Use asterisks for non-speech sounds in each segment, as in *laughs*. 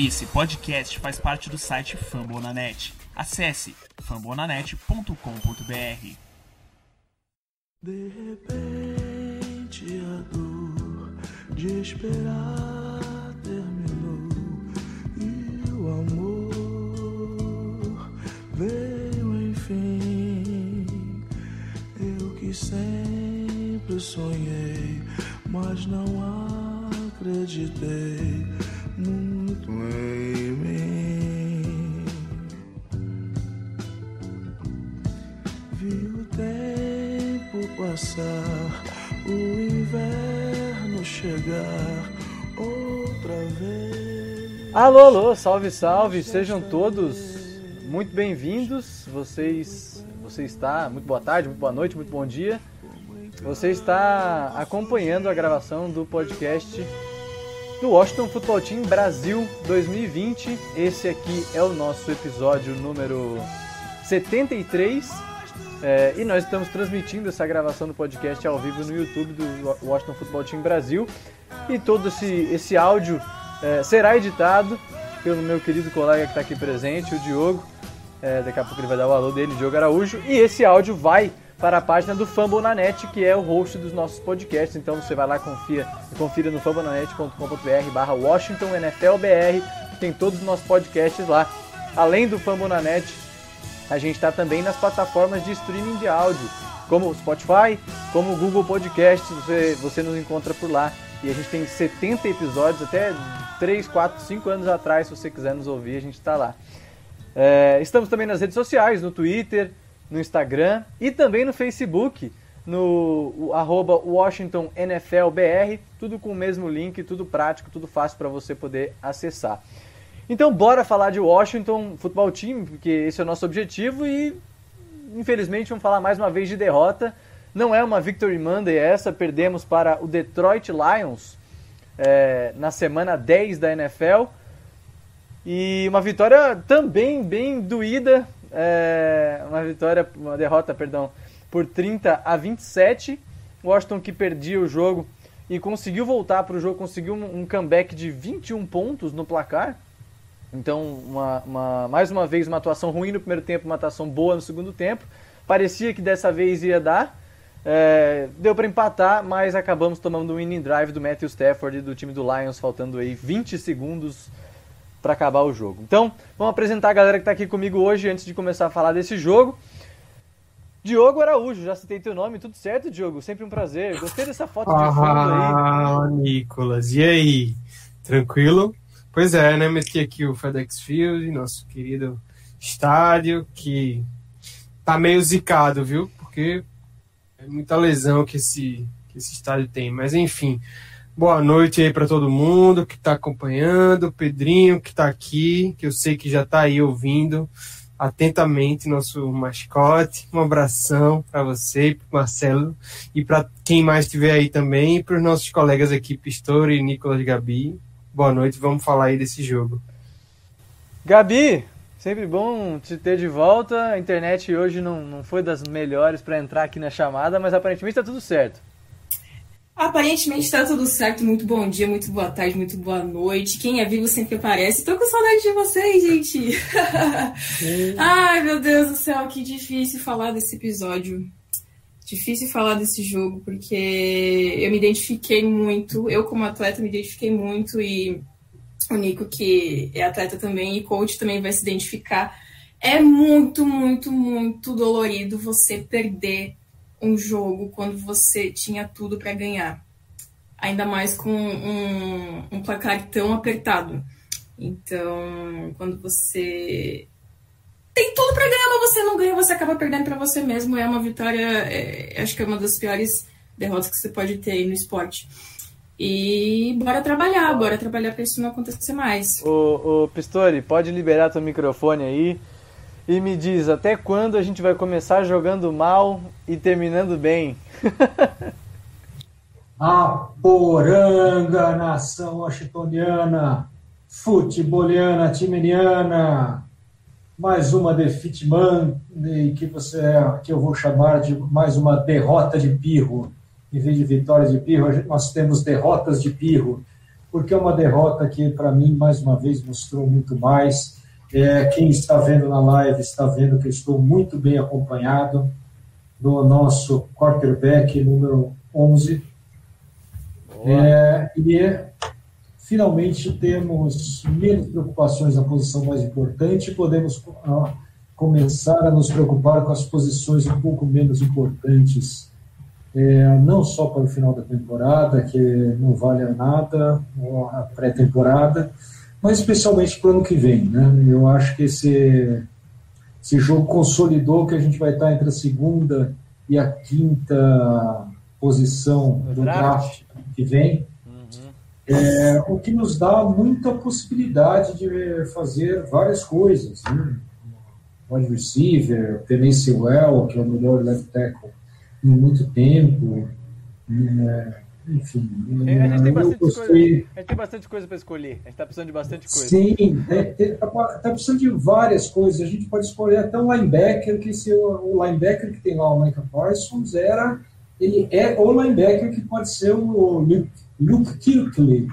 Esse podcast faz parte do site Fambonanet. Acesse fambonanet.com.br. De repente a dor de esperar terminou e o amor veio enfim. Eu que sempre sonhei, mas não acreditei passar, o inverno chegar outra vez. Alô, alô, salve, salve, sejam todos muito bem-vindos. Vocês, você está, muito boa tarde, muito boa noite, muito bom dia. Você está acompanhando a gravação do podcast do Washington Football Team Brasil 2020. Esse aqui é o nosso episódio número 73. É, e nós estamos transmitindo essa gravação do podcast ao vivo no YouTube do Washington Football Team Brasil. E todo esse, esse áudio é, será editado pelo meu querido colega que está aqui presente, o Diogo. É, daqui a pouco ele vai dar o alô dele, Diogo Araújo. E esse áudio vai para a página do Fambonanet, que é o host dos nossos podcasts. Então você vai lá confia, confira no fambonanet.com.br barra Washington NFL BR. Tem todos os nossos podcasts lá. Além do Fambonanet, a gente está também nas plataformas de streaming de áudio, como o Spotify, como o Google Podcasts, você, você nos encontra por lá. E a gente tem 70 episódios, até 3, 4, 5 anos atrás, se você quiser nos ouvir, a gente está lá. É, estamos também nas redes sociais, no Twitter, no Instagram e também no Facebook, no arroba Washington NFL BR, tudo com o mesmo link, tudo prático, tudo fácil para você poder acessar. Então bora falar de Washington Football Team, porque esse é o nosso objetivo e infelizmente vamos falar mais uma vez de derrota. Não é uma Victory Monday essa, perdemos para o Detroit Lions é, na semana 10 da NFL. E uma vitória também bem doída, é, uma vitória, uma derrota, perdão, por 30 a 27. Washington que perdia o jogo e conseguiu voltar para o jogo, conseguiu um, um comeback de 21 pontos no placar. Então, uma, uma, mais uma vez, uma atuação ruim no primeiro tempo, uma atuação boa no segundo tempo. Parecia que dessa vez ia dar. É, deu para empatar, mas acabamos tomando um winning drive do Matthew Stafford e do time do Lions, faltando aí 20 segundos para acabar o jogo. Então, vamos apresentar a galera que está aqui comigo hoje antes de começar a falar desse jogo. Diogo Araújo, já citei teu nome, tudo certo, Diogo? Sempre um prazer. Gostei dessa foto de fundo aí. Ah, Nicolas, e aí? Tranquilo? Pois é, né? Meti aqui o FedEx Field, nosso querido estádio, que tá meio zicado, viu? Porque é muita lesão que esse, que esse estádio tem. Mas enfim, boa noite aí para todo mundo que está acompanhando, Pedrinho que está aqui, que eu sei que já está aí ouvindo atentamente nosso mascote. Um abração para você, para Marcelo e para quem mais estiver aí também, para os nossos colegas aqui, Pistori e Nicolas Gabi. Boa noite, vamos falar aí desse jogo. Gabi, sempre bom te ter de volta. A internet hoje não, não foi das melhores para entrar aqui na chamada, mas aparentemente está tudo certo. Aparentemente está tudo certo. Muito bom dia, muito boa tarde, muito boa noite. Quem é vivo sempre aparece. Tô com saudade de vocês, gente. *laughs* Ai, meu Deus do céu, que difícil falar desse episódio. Difícil falar desse jogo, porque eu me identifiquei muito. Eu, como atleta, me identifiquei muito. E o Nico, que é atleta também e coach, também vai se identificar. É muito, muito, muito dolorido você perder um jogo quando você tinha tudo para ganhar. Ainda mais com um, um placar tão apertado. Então, quando você tem tudo para ganhar, mas você não ganha, você acaba perdendo para você mesmo. É uma vitória, é, acho que é uma das piores derrotas que você pode ter aí no esporte. E bora trabalhar, bora trabalhar para isso não acontecer mais. Ô, ô Pistori, pode liberar teu microfone aí e me diz até quando a gente vai começar jogando mal e terminando bem. *laughs* a poranga, nação washingtoniana, futeboliana, timeniana, mais uma defeat Monday que você que eu vou chamar de mais uma derrota de pirro. Em vez de vitórias de pirro, nós temos derrotas de pirro. porque é uma derrota que, para mim, mais uma vez, mostrou muito mais. É, quem está vendo na live está vendo que eu estou muito bem acompanhado do nosso quarterback número 11. É, e finalmente temos menos preocupações na posição mais importante, podemos uh, começar a nos preocupar com as posições um pouco menos importantes, é, não só para o final da temporada, que não vale nada, a pré-temporada, mas especialmente para o ano que vem. Né? Eu acho que esse, esse jogo consolidou que a gente vai estar entre a segunda e a quinta posição do draft que vem, uhum. é, o que nos dá muita possibilidade de fazer várias coisas. Né? Wide receiver, Tennessee Well, que é o melhor left tackle em muito tempo. É, enfim, a gente, tem bastante coisa, a gente tem bastante coisa para escolher. A gente está precisando de bastante coisa. Sim, está tá precisando de várias coisas. A gente pode escolher até um linebacker, que se o, o linebacker que tem lá, o Micah Parsons, era ele é o linebacker que pode ser o Luke, Luke Kirkley,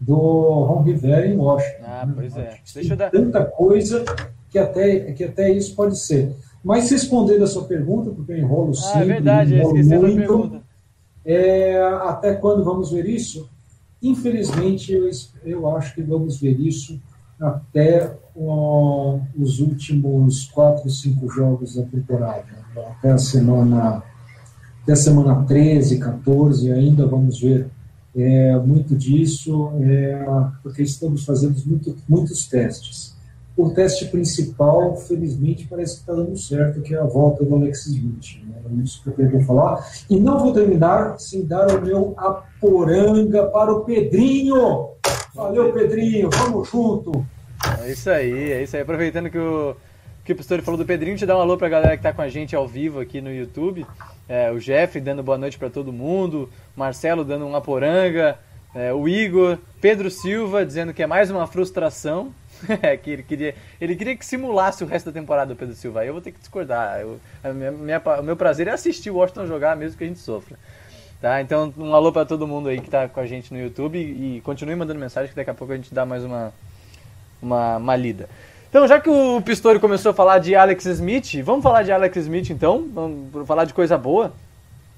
do Ron Rivera em Washington. Ah, pois é. Deixa eu dar... Tanta coisa que até, que até isso pode ser. Mas respondendo a sua pergunta, porque eu enrolo ah, sempre, é verdade, enrolo esqueci muito, pergunta. É, até quando vamos ver isso? Infelizmente, eu, eu acho que vamos ver isso até os últimos quatro, cinco jogos da temporada, até a semana até a semana 13, 14, ainda vamos ver é, muito disso, é, porque estamos fazendo muito, muitos testes. O teste principal, felizmente, parece que está dando certo, que é a volta do Alex Smith. Né? É isso que eu queria falar. E não vou terminar sem dar o meu aporanga para o Pedrinho. Valeu, Pedrinho, vamos junto. É isso aí, é isso aí. Aproveitando que o, que o Pistori falou do Pedrinho, te dar um alô para a galera que está com a gente ao vivo aqui no YouTube. É, o Jeff dando boa noite para todo mundo, Marcelo dando uma poranga, é, o Igor, Pedro Silva dizendo que é mais uma frustração. *laughs* É, que ele queria, ele queria que simulasse o resto da temporada do Pedro Silva. Eu vou ter que discordar. Eu, minha, minha, o meu prazer é assistir o Washington jogar, mesmo que a gente sofra. Tá? Então, um alô para todo mundo aí que está com a gente no YouTube e, e continue mandando mensagem que daqui a pouco a gente dá mais uma, uma, uma lida. Então, já que o Pistori começou a falar de Alex Smith, vamos falar de Alex Smith então? Vamos falar de coisa boa.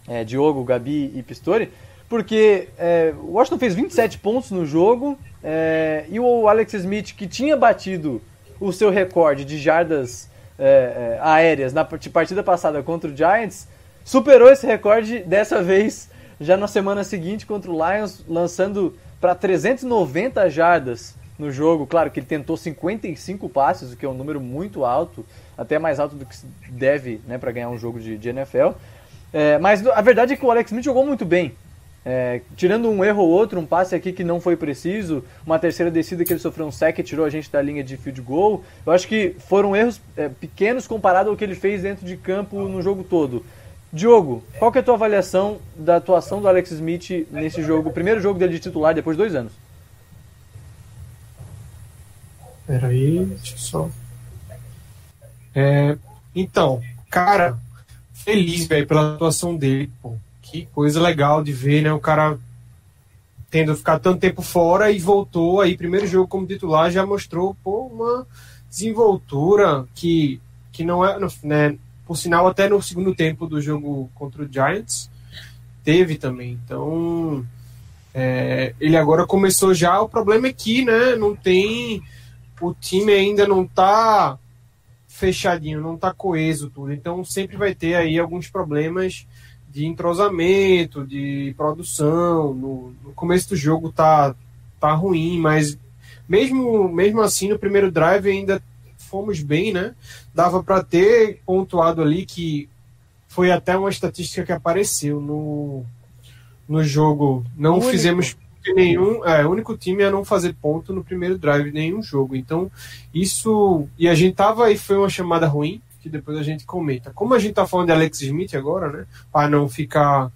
É, Diogo, Gabi e Pistori. Porque é, o Washington fez 27 pontos no jogo é, e o Alex Smith, que tinha batido o seu recorde de jardas é, é aéreas na partida passada contra o Giants, superou esse recorde dessa vez já na semana seguinte contra o Lions, lançando para 390 jardas no jogo. Claro que ele tentou 55 passes, o que é um número muito alto, até mais alto do que se deve né, para ganhar um jogo de, de NFL. É, mas a verdade é que o Alex Smith jogou muito bem. É, tirando um erro ou outro, um passe aqui que não foi preciso, uma terceira descida que ele sofreu um sec e tirou a gente da linha de field goal. Eu acho que foram erros é, pequenos comparado ao que ele fez dentro de campo no jogo todo. Diogo, qual que é a tua avaliação da atuação do Alex Smith nesse jogo, primeiro jogo dele de titular depois de dois anos? Peraí, deixa eu só. É, então, cara, feliz, velho, pela atuação dele, pô. Que coisa legal de ver, né? O cara tendo ficado tanto tempo fora e voltou aí, primeiro jogo como titular, já mostrou, pô, uma desenvoltura que, que não é, né? Por sinal, até no segundo tempo do jogo contra o Giants, teve também. Então, é, ele agora começou já. O problema é que, né, não tem o time ainda não está fechadinho, não está coeso tudo. Então sempre vai ter aí alguns problemas de entrosamento, de produção. No, no começo do jogo tá, tá ruim, mas mesmo, mesmo assim no primeiro drive ainda fomos bem, né? Dava para ter pontuado ali que foi até uma estatística que apareceu no, no jogo. Não fizemos nenhum, é, o único time a não fazer ponto no primeiro drive nenhum jogo. Então, isso. E a gente tava aí, foi uma chamada ruim, que depois a gente comenta. Como a gente tá falando de Alex Smith agora, né? Para não ficar.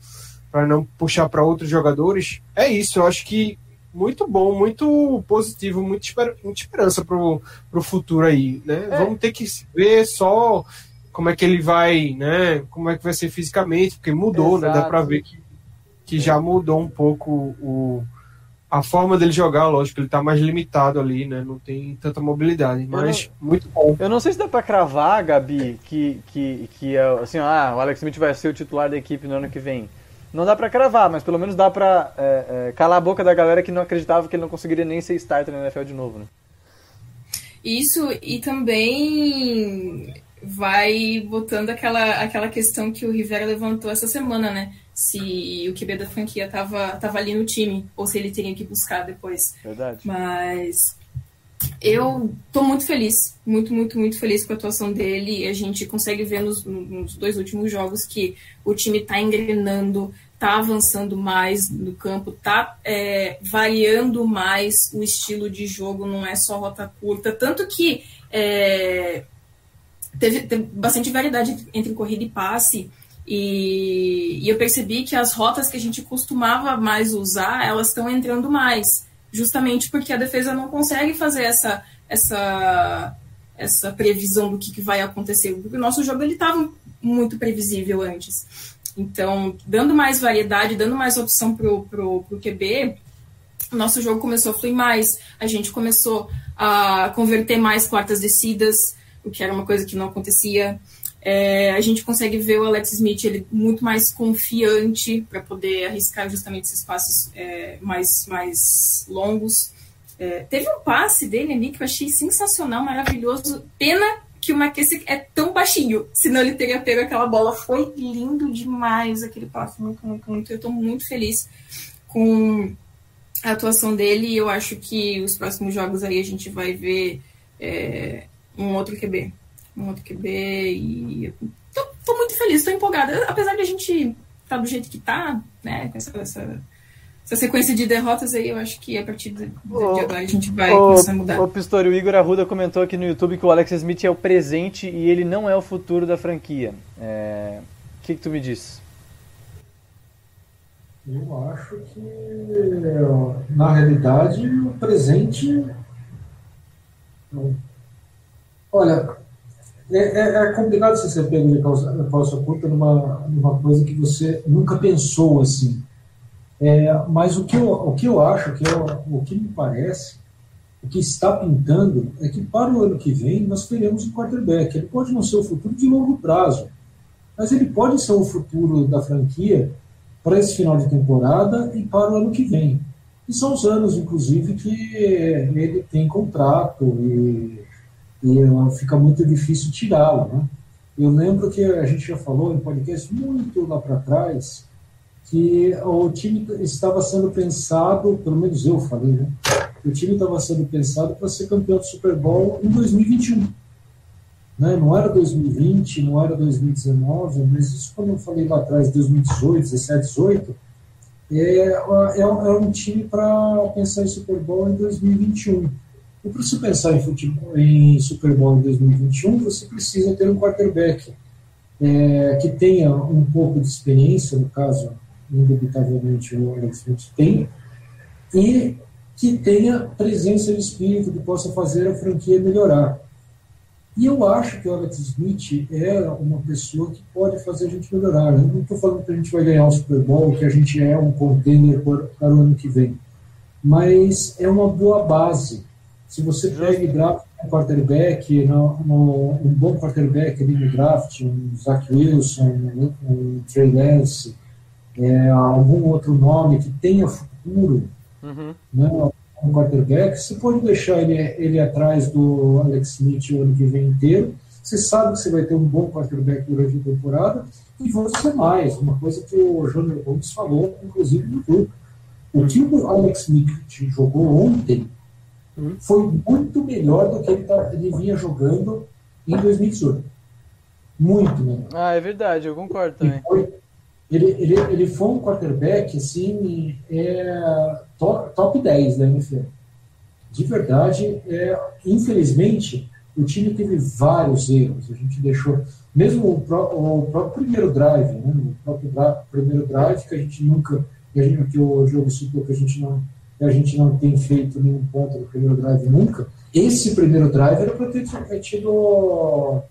para não puxar para outros jogadores, é isso. Eu acho que muito bom, muito positivo, muita, esper muita esperança pro, pro futuro aí, né? É. Vamos ter que ver só como é que ele vai, né? Como é que vai ser fisicamente, porque mudou, Exato. né? Dá para ver que, que já mudou um pouco o, a forma dele jogar, lógico, ele tá mais limitado ali, né? Não tem tanta mobilidade, mas não, muito bom. Eu não sei se dá para cravar, Gabi, que, que, que assim, ah, o Alex Smith vai ser o titular da equipe no ano que vem. Não dá para cravar, mas pelo menos dá pra é, é, calar a boca da galera que não acreditava que ele não conseguiria nem ser starter na NFL de novo, né? Isso, e também vai botando aquela, aquela questão que o Rivera levantou essa semana, né? Se o QB da franquia tava, tava ali no time, ou se ele teria que buscar depois. Verdade. Mas eu tô muito feliz, muito, muito, muito feliz com a atuação dele. A gente consegue ver nos, nos dois últimos jogos que o time tá engrenando, tá avançando mais no campo, tá é, variando mais o estilo de jogo, não é só rota curta. Tanto que é, teve, teve, bastante variedade entre corrida e passe. E, e, eu percebi que as rotas que a gente costumava mais usar, elas estão entrando mais, justamente porque a defesa não consegue fazer essa, essa, essa previsão do que, que vai acontecer. O nosso jogo ele estava muito previsível antes. Então, dando mais variedade, dando mais opção pro, pro, pro QB, nosso jogo começou a fluir mais, a gente começou a converter mais quartas descidas, o que era uma coisa que não acontecia. É, a gente consegue ver o Alex Smith ele muito mais confiante para poder arriscar justamente esses passes é, mais, mais longos. É, teve um passe dele ali que eu achei sensacional, maravilhoso. Pena que o McKissick é tão baixinho, senão ele teria pego aquela bola. Foi lindo demais aquele passe, muito, muito, muito. Eu estou muito feliz com a atuação dele e eu acho que os próximos jogos aí a gente vai ver é, um outro QB. Um outro QB e tô, tô muito feliz, tô empolgada. Apesar de a gente tá do jeito que tá, né, com essa, essa, essa sequência de derrotas aí, eu acho que a partir de, de agora a gente vai o, começar a mudar. O Pistori, o Igor Arruda comentou aqui no YouTube que o Alex Smith é o presente e ele não é o futuro da franquia. É... O que, que tu me diz? Eu acho que, na realidade, o presente Olha, é, é, é complicado você ser pego de calça, calça curta numa, numa coisa que você nunca pensou assim. É, mas o que, eu, o que eu acho, que eu, o que me parece, o que está pintando, é que para o ano que vem nós teremos um quarterback. Ele pode não ser o futuro de longo prazo, mas ele pode ser o futuro da franquia para esse final de temporada e para o ano que vem. E são os anos, inclusive, que ele tem contrato e e fica muito difícil tirá-lo. Né? Eu lembro que a gente já falou em podcast muito lá para trás que o time estava sendo pensado, pelo menos eu falei, né? O time estava sendo pensado para ser campeão do Super Bowl em 2021. Né? Não era 2020, não era 2019, mas isso quando eu falei lá atrás, 2018, 17, 18, é, é, é um time para pensar em Super Bowl em 2021. E para você pensar em, futebol, em Super Bowl em 2021, você precisa ter um quarterback é, que tenha um pouco de experiência, no caso, indubitavelmente o Alex Smith tem, e que tenha presença de espírito, que possa fazer a franquia melhorar. E eu acho que o Alex Smith é uma pessoa que pode fazer a gente melhorar. Eu não estou falando que a gente vai ganhar o Super Bowl, que a gente é um contender para o ano que vem, mas é uma boa base se você pega e draft um quarterback, no, no, um bom quarterback ali no draft, um Zach Wilson, um, um Trey Lance, é, algum outro nome que tenha futuro, uhum. né, um quarterback, você pode deixar ele, ele atrás do Alex Smith o ano que vem inteiro. Você sabe que você vai ter um bom quarterback durante a temporada e você mais. Uma coisa que o Júnior Gomes falou, inclusive no grupo. O que o Alex Smith jogou ontem foi muito melhor do que ele, tá, ele vinha jogando em 2018. Muito melhor. Ah, é verdade, eu concordo também. Foi, ele, ele, ele foi um quarterback, assim, é, top, top 10 da NFL. De verdade, é, infelizmente, o time teve vários erros. A gente deixou, mesmo o, pró, o próprio primeiro drive, né, o próprio drive, primeiro drive que a gente nunca, que, a gente, que o jogo citou que a gente não e a gente não tem feito nenhum ponto no primeiro drive nunca, esse primeiro drive era para ter tido.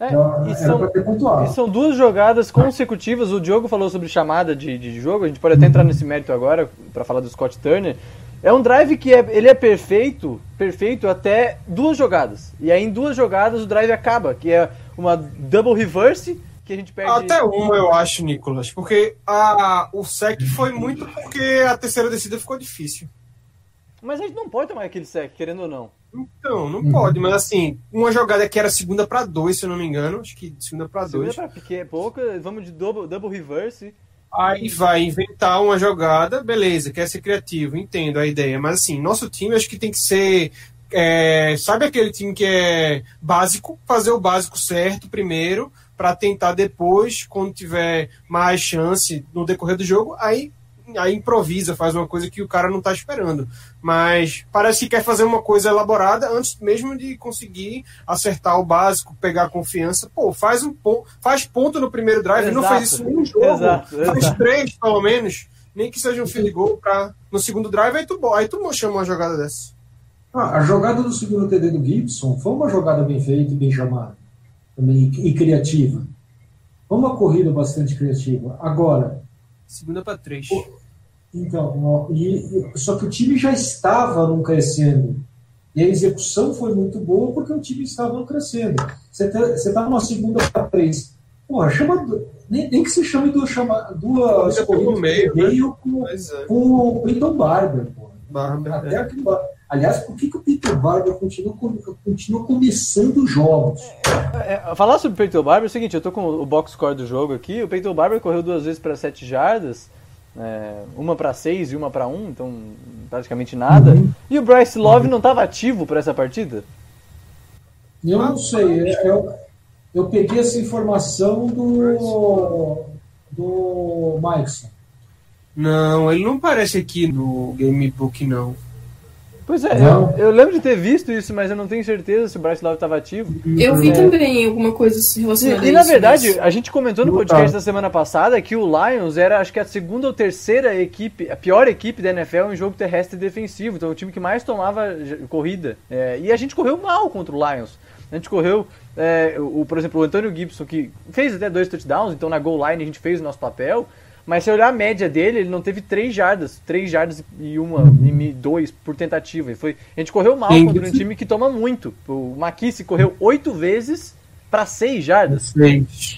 É, era, e são, ter pontuado. E são duas jogadas consecutivas. O Diogo falou sobre chamada de, de jogo. A gente pode até entrar nesse mérito agora para falar do Scott Turner. É um drive que é, ele é perfeito, perfeito até duas jogadas. E aí em duas jogadas o drive acaba, que é uma double reverse que a gente perde. Até uma, eu acho, Nicolas. Porque a, o sec foi muito porque a terceira descida ficou difícil. Mas a gente não pode tomar aquele sec, querendo ou não. Então, não pode, mas assim, uma jogada que era segunda pra dois, se eu não me engano. Acho que segunda pra Segunda dois. pra porque é pouca, vamos de double, double reverse. Aí vai inventar uma jogada, beleza, quer ser criativo, entendo a ideia. Mas assim, nosso time acho que tem que ser. é, sabe aquele time que é básico? Fazer o básico certo primeiro, para tentar depois, quando tiver mais chance no decorrer do jogo, aí, aí improvisa, faz uma coisa que o cara não tá esperando. Mas parece que quer fazer uma coisa elaborada antes mesmo de conseguir acertar o básico, pegar confiança. Pô, faz um ponto, faz ponto no primeiro drive, não Exato. fez isso em um jogo, Exato, faz exato. três pelo menos, nem que seja um field goal pra, no segundo drive, aí tu, aí tu chama uma jogada dessa. Ah, a jogada do segundo TD do Gibson foi uma jogada bem feita e bem chamada. Também, e criativa. Foi uma corrida bastante criativa. Agora, Segunda pra três. Então, ó, e, só que o time já estava não crescendo. E a execução foi muito boa porque o time estava não crescendo. Você está numa segunda para três. Porra, chama, nem, nem que se chame duas, chama, duas corridas meio, pelo meio com, Mas é. com o Peyton Barber. Porra. Barber, Até aquele bar- Aliás, por que, que o Peter Barber continua, continua começando jogos? É, falar sobre o Peyton Barber é o seguinte, eu tô com o box score do jogo aqui, o Peyton Barber correu duas vezes para 7 jardas, é, uma para 6 e uma para 1, então praticamente nada. E o Bryce Love não estava ativo para essa partida? Eu não sei, é- eu, eu peguei essa informação do, do Mikeson. Não, ele não aparece aqui no Gamebook, não. Pois é, eu, eu lembro de ter visto isso, mas eu não tenho certeza se o Bryce Love estava ativo. Eu vi É. também alguma coisa relacionada E, e, a na isso, verdade, mas- a gente comentou no podcast tá. da semana passada que o Lions era, acho que a segunda ou terceira equipe, a pior equipe da NFL em jogo terrestre defensivo. Então, o time que mais tomava corrida. É, e a gente correu mal contra o Lions. A gente correu, é, o, por exemplo, o Antônio Gibson, que fez até dois touchdowns, então na goal line a gente fez o nosso papel. Mas se olhar a média dele, ele não teve três jardas, três jardas e uma, e dois por tentativa. E foi, a gente correu mal contra um time que toma muito. O McKissick correu oito vezes para seis jardas.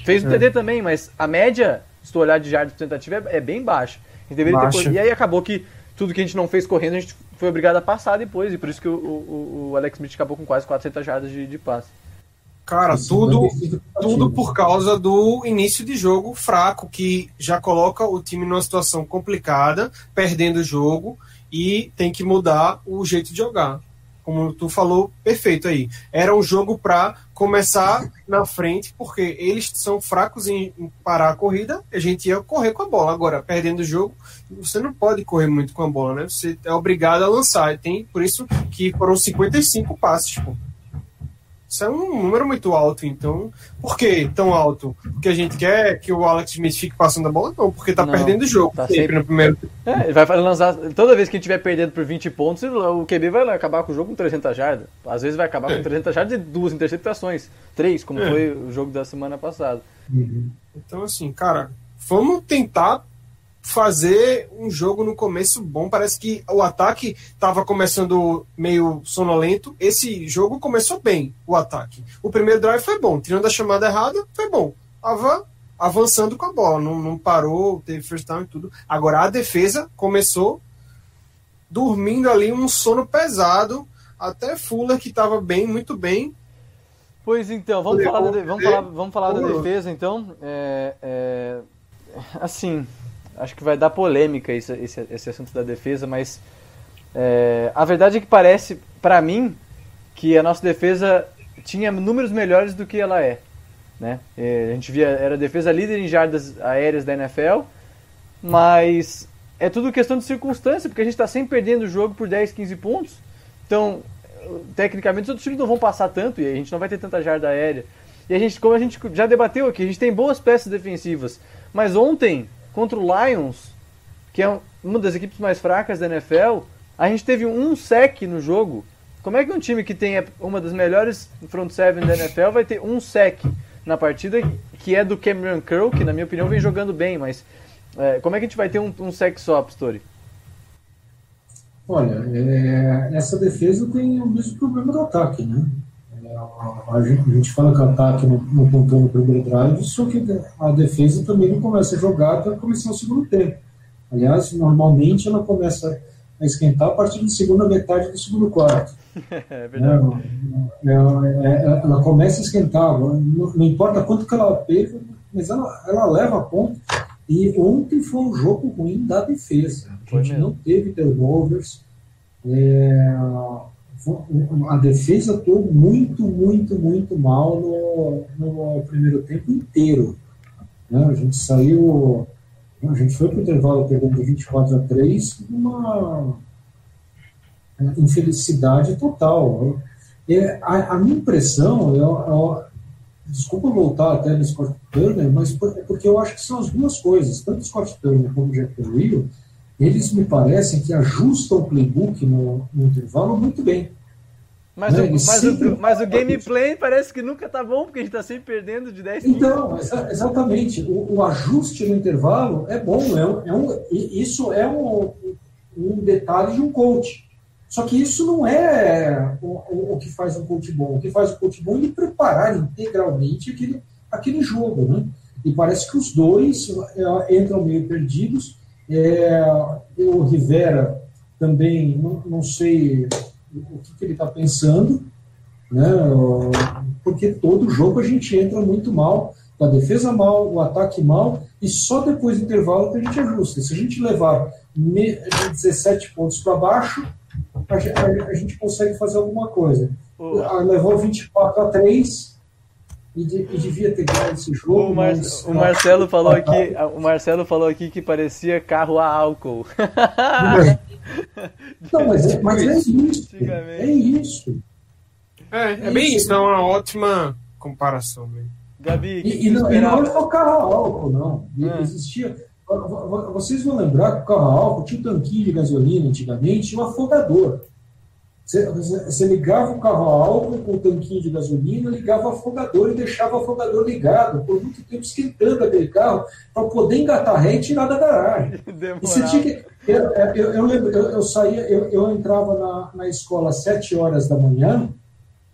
Fez. O É. TD também, mas a média, se tu olhar de jardas por tentativa, é, é bem baixa. Ter E aí acabou que tudo que a gente não fez correndo, a gente foi obrigado a passar depois, e por isso que o, o, o Alex Smith acabou com quase 400 jardas de, de passe. Cara, Isso tudo, tudo por causa do início de jogo fraco, que já coloca o time numa situação complicada, perdendo o jogo, e tem que mudar o jeito de jogar. Como tu falou, perfeito aí. Era um jogo para começar na frente, porque eles são fracos em, em parar a corrida, a gente ia correr com a bola. Agora, perdendo o jogo, você não pode correr muito com a bola, né? Você é obrigado a lançar. E tem por isso que foram 55 passes, pô. Isso é um número muito alto, então. Por que tão alto? Porque a gente quer que o Alex Smith fique passando a bola? Não, porque tá Não, perdendo o jogo. tá sempre, sempre- no primeiro. É, ele vai lançar. Toda vez que a gente estiver perdendo por 20 pontos, o QB vai acabar com o jogo com 300 jardas. Às vezes vai acabar com 300 jardas e duas interceptações. Três, como É. foi o jogo da semana passada. Então, assim, cara, vamos tentar fazer um jogo no começo bom. Parece que o ataque estava começando meio sonolento. Esse jogo começou bem, o ataque. O primeiro drive foi bom, tirando a chamada errada, foi bom. Tava avançando com a bola, não, não parou, teve first down e tudo. Agora a defesa começou dormindo ali um sono pesado. Até Fuller, que estava bem, muito bem, Pois então, vamos falar, da, vamos falar, vamos falar da defesa então. É, é, assim, acho que vai dar polêmica esse, esse, esse assunto da defesa, mas é, a verdade é que parece, pra mim, que a nossa defesa tinha números melhores do que ela é. Né? É, a gente via, era a defesa líder em jardas aéreas da NFL, mas é tudo questão de circunstância, porque a gente está sempre perdendo o jogo por 10, 15 pontos. Então, tecnicamente, os outros times não vão passar tanto e a gente não vai ter tanta jarda aérea. E a gente, como a gente já debateu aqui, a gente tem boas peças defensivas. Mas ontem, contra o Lions, que é uma das equipes mais fracas da NFL, a gente teve um sec no jogo. Como é que um time que tem uma das melhores front seven da NFL vai ter um sec na partida, que é do Cameron Curl, que na minha opinião vem jogando bem, mas é, como é que a gente vai ter um, um sec só, Pistori? Olha, é, essa defesa tem o mesmo problema do ataque, né? A, gente, fala que o ataque não, não pontuou no primeiro drive, só que a defesa também não começa a jogar até começar o segundo tempo. Aliás, normalmente ela começa a esquentar a partir da segunda metade do segundo quarto. *laughs* É verdade. É, é, é, ela começa a esquentar, não, não, importa quanto que ela pega, mas ela, ela leva a ponto. E ontem foi um jogo ruim da defesa. A gente não teve turnovers. É, a defesa atuou muito, muito, muito mal no, no primeiro tempo inteiro. Né? A gente saiu. A gente foi para o intervalo perdendo 24 a 3 uma infelicidade total. É, a, a minha impressão, eu, eu, desculpa voltar até no Scott Turner, mas por, é porque eu acho que são as duas coisas, tanto o Scott Turner como o Jack eles me parecem que ajustam o playbook no, no intervalo muito bem. Mas, né? o, mas, sempre... o, mas o gameplay parece que nunca tá bom, porque a gente está sempre perdendo de 10 Então, exa exatamente. O, o, ajuste no intervalo é bom. É um, é um, isso é um, um detalhe de um coach. Só que isso não é o, o, que faz um coach bom. O que faz o coach bom é ele preparar integralmente aquele, aquele jogo. Né? E parece que os dois é, entram meio perdidos. É, o Rivera também, não, não sei o que, que ele está pensando, né? porque todo jogo a gente entra muito mal, a defesa mal, o ataque mal, e só depois do intervalo que a gente ajusta. Se a gente levar 17 pontos para baixo, a, a, a, gente consegue fazer alguma coisa. Oh. Levou 24 a 3 e, de, e devia ter ganho esse jogo. O, Mar mas, o Marcelo falou aqui, o Marcelo falou aqui que parecia carro a álcool. *laughs* Não, mas, é, mas é isso. É isso. É, é bem isso, é uma ótima comparação mesmo. Gabi, e, e, não, e não é só carro a álcool, não. É. Existia vocês vão lembrar que o carro a álcool tinha um tanquinho de gasolina antigamente e um afogador. Você, você, ligava o carro a álcool com o tanquinho de gasolina, ligava o afogador e deixava o afogador ligado por muito tempo esquentando aquele carro para poder engatar ré e tirar da garagem. *laughs* E que, eu, eu, eu, lembro, eu, eu saía, eu, eu entrava na, na escola às 7 horas da manhã,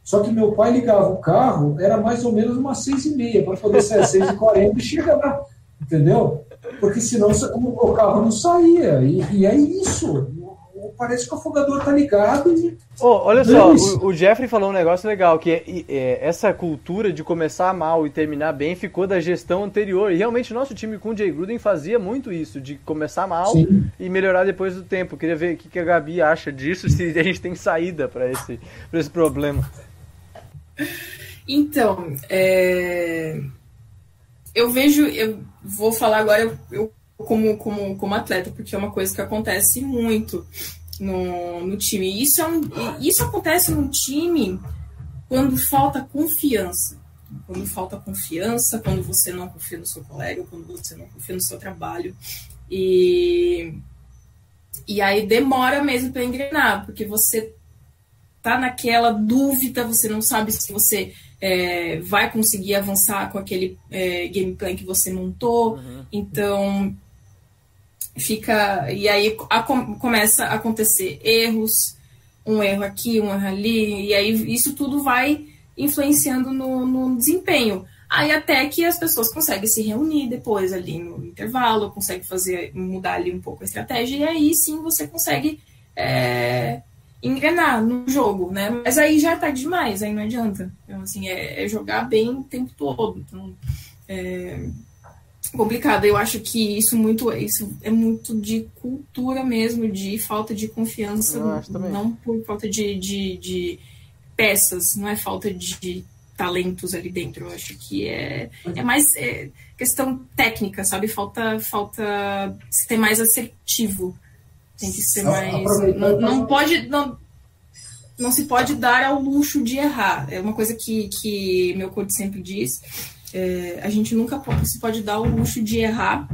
só que meu pai ligava o carro, era mais ou menos umas 6 e meia, para poder sair às 6 e 40 e chegar lá, entendeu? porque senão o carro não saía. E, e é isso. Parece que o afogador tá ligado e. Oh, olha só, o, o, Jeffrey falou um negócio legal, que é, é, essa cultura de começar mal e terminar bem ficou da gestão anterior. E realmente nosso time com o Jay Gruden fazia muito isso, de começar mal Sim. e melhorar depois do tempo. Queria ver o que, que a Gabi acha disso, *laughs* se a gente tem saída para esse, esse problema. Então, é eu vejo, eu vou falar agora eu, eu, como, como, como atleta, porque é uma coisa que acontece muito no, no time. E isso, é um, isso acontece no time quando falta confiança. Quando falta confiança, quando você não confia no seu colega, quando você não confia no seu trabalho. E, e aí demora mesmo para engrenar, porque você tá naquela dúvida, você não sabe se você é, vai conseguir avançar com aquele é, gameplay que você montou. Uhum. Então fica. E aí a, começa a acontecer erros, um erro aqui, um erro ali, e aí isso tudo vai influenciando no, no desempenho. Aí até que as pessoas conseguem se reunir depois ali no intervalo, conseguem fazer, mudar ali um pouco a estratégia, e aí sim você consegue é, no jogo, né? Mas aí já tá demais, aí não adianta. Então, assim, é, é jogar bem o tempo todo. Então, é complicado. Eu acho que isso muito isso é muito de cultura mesmo, de falta de confiança, não por falta de, de, de, peças, não é falta de talentos ali dentro. Eu acho que é, é mais é questão técnica, sabe? Falta falta ser mais assertivo tem que ser mais. Não, não pode. Não, não se pode dar ao luxo de errar. É uma coisa que, que meu coach sempre diz. É, a gente nunca se pode dar o luxo de errar,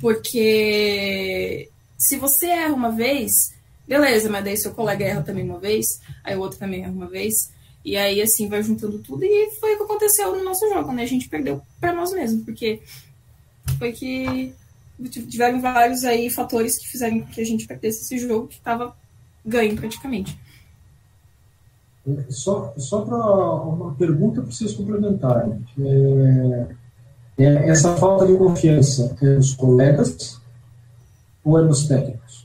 porque se você erra uma vez, beleza, mas daí seu colega erra também uma vez, aí o outro também erra uma vez, e aí assim vai juntando tudo, e foi o que aconteceu no nosso jogo, né? A gente perdeu para nós mesmos, porque foi que tiveram vários aí fatores que fizeram que a gente perdesse esse jogo que estava ganhem praticamente. É, só só para uma pergunta para vocês complementarem. É, é, essa falta de confiança é nos colegas ou é nos técnicos?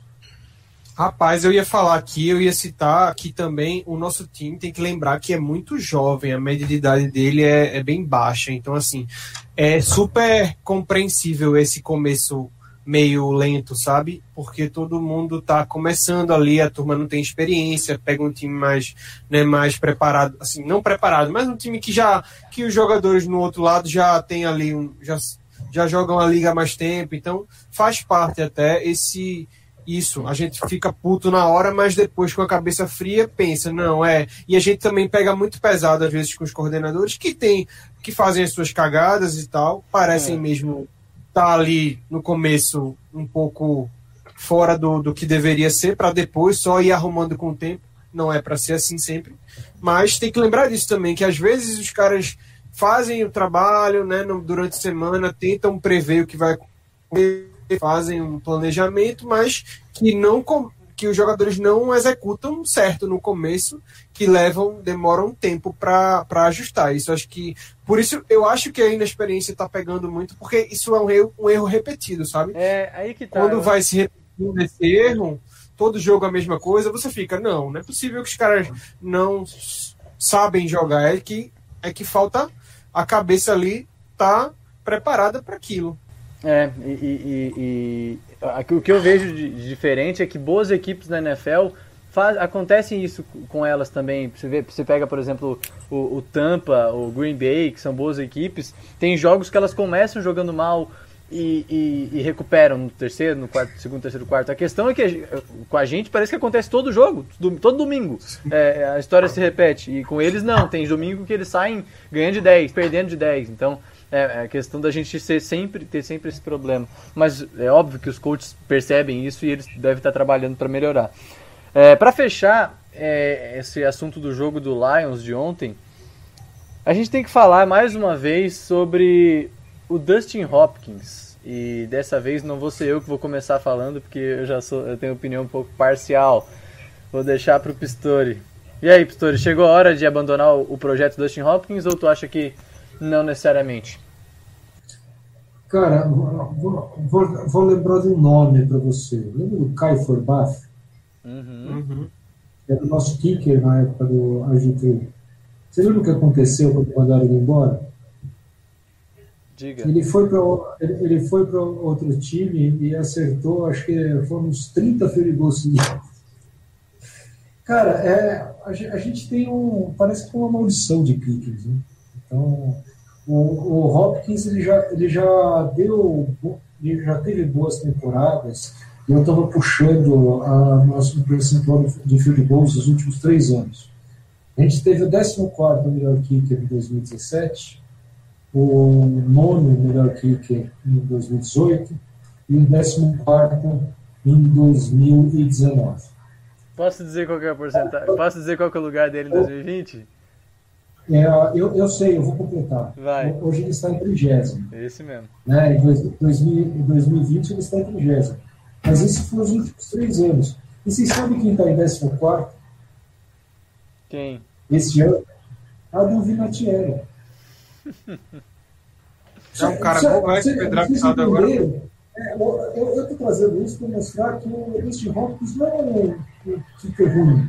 Rapaz, eu ia falar aqui, eu ia citar aqui também o nosso time tem que lembrar que é muito jovem, a média de idade dele é, é bem baixa. Então, assim, é super compreensível esse começo meio lento, sabe? Porque todo mundo tá começando ali, a turma não tem experiência, pega um time mais, né, mais preparado, assim, não preparado, mas um time que já que os jogadores no outro lado já tem ali um já já jogam a liga há mais tempo, então faz parte até esse isso. A gente fica puto na hora, mas depois com a cabeça fria pensa, não, é. E a gente também pega muito pesado às vezes com os coordenadores que tem que fazem as suas cagadas e tal, parecem é. mesmo tá ali no começo um pouco fora do, do que deveria ser, para depois só ir arrumando com o tempo. Não é para ser assim sempre. Mas tem que lembrar disso também, que às vezes os caras fazem o trabalho né, no, durante a semana, tentam prever o que vai acontecer, fazem um planejamento, mas que não que os jogadores não executam certo no começo, que levam, demoram um tempo para ajustar. Isso acho que. Por isso eu acho que a inexperiência está pegando muito, porque isso é um erro, um erro repetido, sabe? É, aí que tá. Quando vai se repetindo esse erro, todo jogo a mesma coisa, você fica, não, não é possível que os caras não sabem jogar, é que, é que falta a cabeça ali tá preparada para aquilo. É, e, e, o que eu vejo de diferente é que boas equipes na NFL faz, acontece isso com elas também. Você, vê, você pega, por exemplo, o, o, Tampa, o Green Bay, que são boas equipes. Tem jogos que elas começam jogando mal e, e, e recuperam no terceiro, no quarto, segundo, terceiro, quarto. A questão é que com a gente parece que acontece todo jogo, todo domingo. É, a história se repete. E com eles não. Tem domingo que eles saem ganhando de 10, perdendo de 10. Então é, é a questão da gente ser sempre, ter sempre esse problema. Mas é óbvio que os coaches percebem isso e eles devem estar trabalhando para melhorar. É, para fechar é, esse assunto do jogo do Lions de ontem, a gente tem que falar mais uma vez sobre o Dustin Hopkins. E dessa vez não vou ser eu que vou começar falando, porque eu já sou, eu tenho opinião um pouco parcial. Vou deixar para o Pistori. E aí, Pistori, chegou a hora de abandonar o projeto Dustin Hopkins ou tu acha que não necessariamente. Cara, vou, vou, vou lembrar de um nome para você. Lembra do Kai Forbath? Uhum. Uhum. Era o nosso kicker na época do Argentina. Você lembra o que aconteceu quando mandaram ele embora? Diga. Ele foi para ele foi para outro time e acertou, acho que foram uns 30 field. Cara, é, a, gente tem um. Parece que tem uma maldição de kickers. Né? Então, o, o Hopkins ele já, ele já deu, ele já teve boas temporadas. Eu estava puxando a nosso percentual de field goals nos últimos três anos. A gente teve o 14 melhor kicker em 2017, o nono melhor kicker em 2018 e o 14 em 2019. Posso dizer qual é a porcentagem? Posso dizer qual é o lugar dele em 2020? É, eu, eu sei, eu vou completar. Vai. Hoje ele está em trigésimo. Esse mesmo. Né? Em, dois, em 2020 ele está em trigésimo. Mas esses foram os últimos três anos. E vocês sabem quem está em décimo quarto? Quem? Esse ano? Adam Vinatieri. *laughs* É um cara bom, vai se pedraçado agora. É, eu estou trazendo isso para mostrar que este Hopkins não é um, um kicker ruim.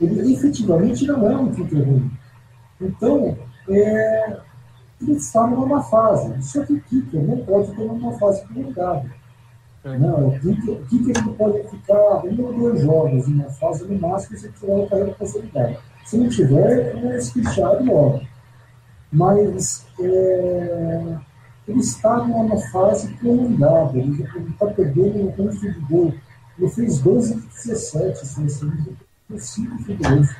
Ele efetivamente não é um kicker ruim. Então, é, ele está numa fase. Só que o Kicker não pode ter uma fase prolongada. É. Não, o Kicker, o Kicker ele pode ficar um ou dois jogos em uma fase no máximo se tiver uma carreira consolidada. Se não tiver, é esquichado logo. Mas é, ele está numa fase prolongada. Ele está perdendo no campo de gol. Ele fez 12 de 17, assim, assim, ele fez 5 de 12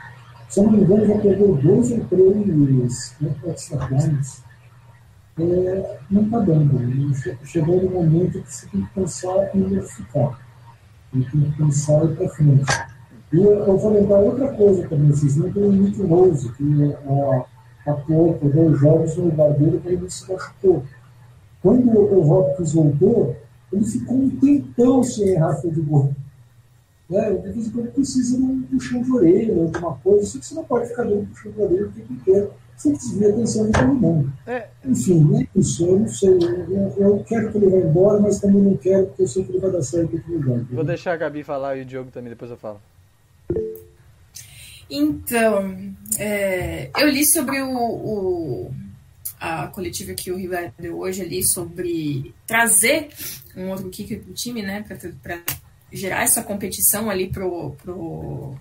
se não me engano, já perdeu dois ou três points. É, não está dando. Chegou no momento que você tem que pensar em diversificar. Tem que pensar ir para frente. E eu, vou lembrar outra coisa também. Vocês lembram o Nick Rose, que atuou por dois jogos no lugar dele, que ele se machucou. Quando o Hopkins voltou, ele ficou um tempão sem errar de gol. Né? De vez em quando precisa de um puxão de orelha, de alguma coisa, só que você não pode ficar dando puxão de orelha o tempo inteiro. Você desviar a atenção de todo mundo. É. Enfim, é isso. Eu não sei. Eu, eu quero que ele vá embora, mas também não quero, porque eu sei que ele vai dar certo em outro lugar. Vou deixar a Gabi falar e o Diogo também, depois eu falo. Então, é, eu li sobre o, o- a coletiva que o River deu hoje ali sobre trazer um outro kicker pro time, né, para gerar essa competição ali pro, pro,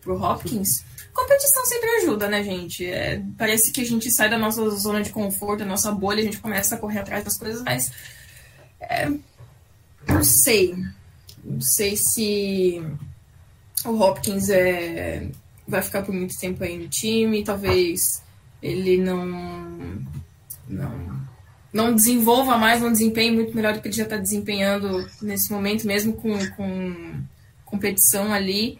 pro Hopkins. Competição sempre ajuda, né, gente? É, parece que a gente sai da nossa zona de conforto, da nossa bolha, a gente começa a correr atrás das coisas, mas é, não sei. Não sei se o Hopkins é, vai ficar por muito tempo aí no time, talvez ele não, não, não desenvolva mais, não desempenhe muito melhor do que ele já está desempenhando nesse momento, mesmo com, com competição ali.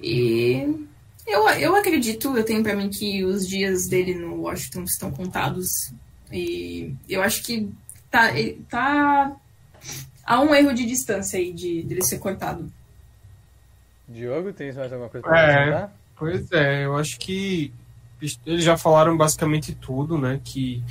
E eu, eu acredito, eu tenho para mim que os dias dele no Washington estão contados. E eu acho que tá, tá há um erro de distância aí de dele ser cortado. Diogo, tem mais alguma coisa pra É. Pois é, eu acho que eles já falaram basicamente tudo, né? Que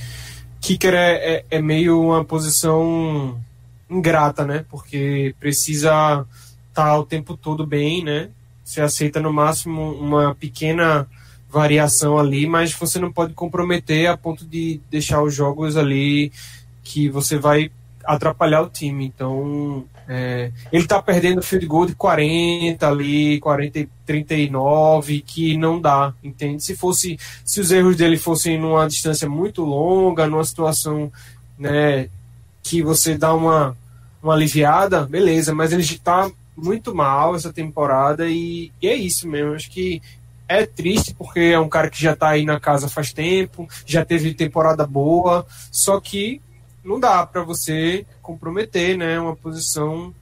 kicker é, é, é meio uma posição ingrata, né? Porque precisa estar o tempo todo bem, né? Você aceita no máximo uma pequena variação ali, mas você não pode comprometer a ponto de deixar os jogos ali que você vai atrapalhar o time. Então, é, ele tá perdendo field goal de 40 ali, 40 e 39, que não dá, entende? Se fosse, se os erros dele fossem numa distância muito longa, numa situação, né, que você dá uma, uma aliviada, beleza, mas ele tá muito mal essa temporada e, e é isso mesmo. Acho que é triste porque é um cara que já tá aí na casa faz tempo, já teve temporada boa, só que não dá para você comprometer, né, uma posição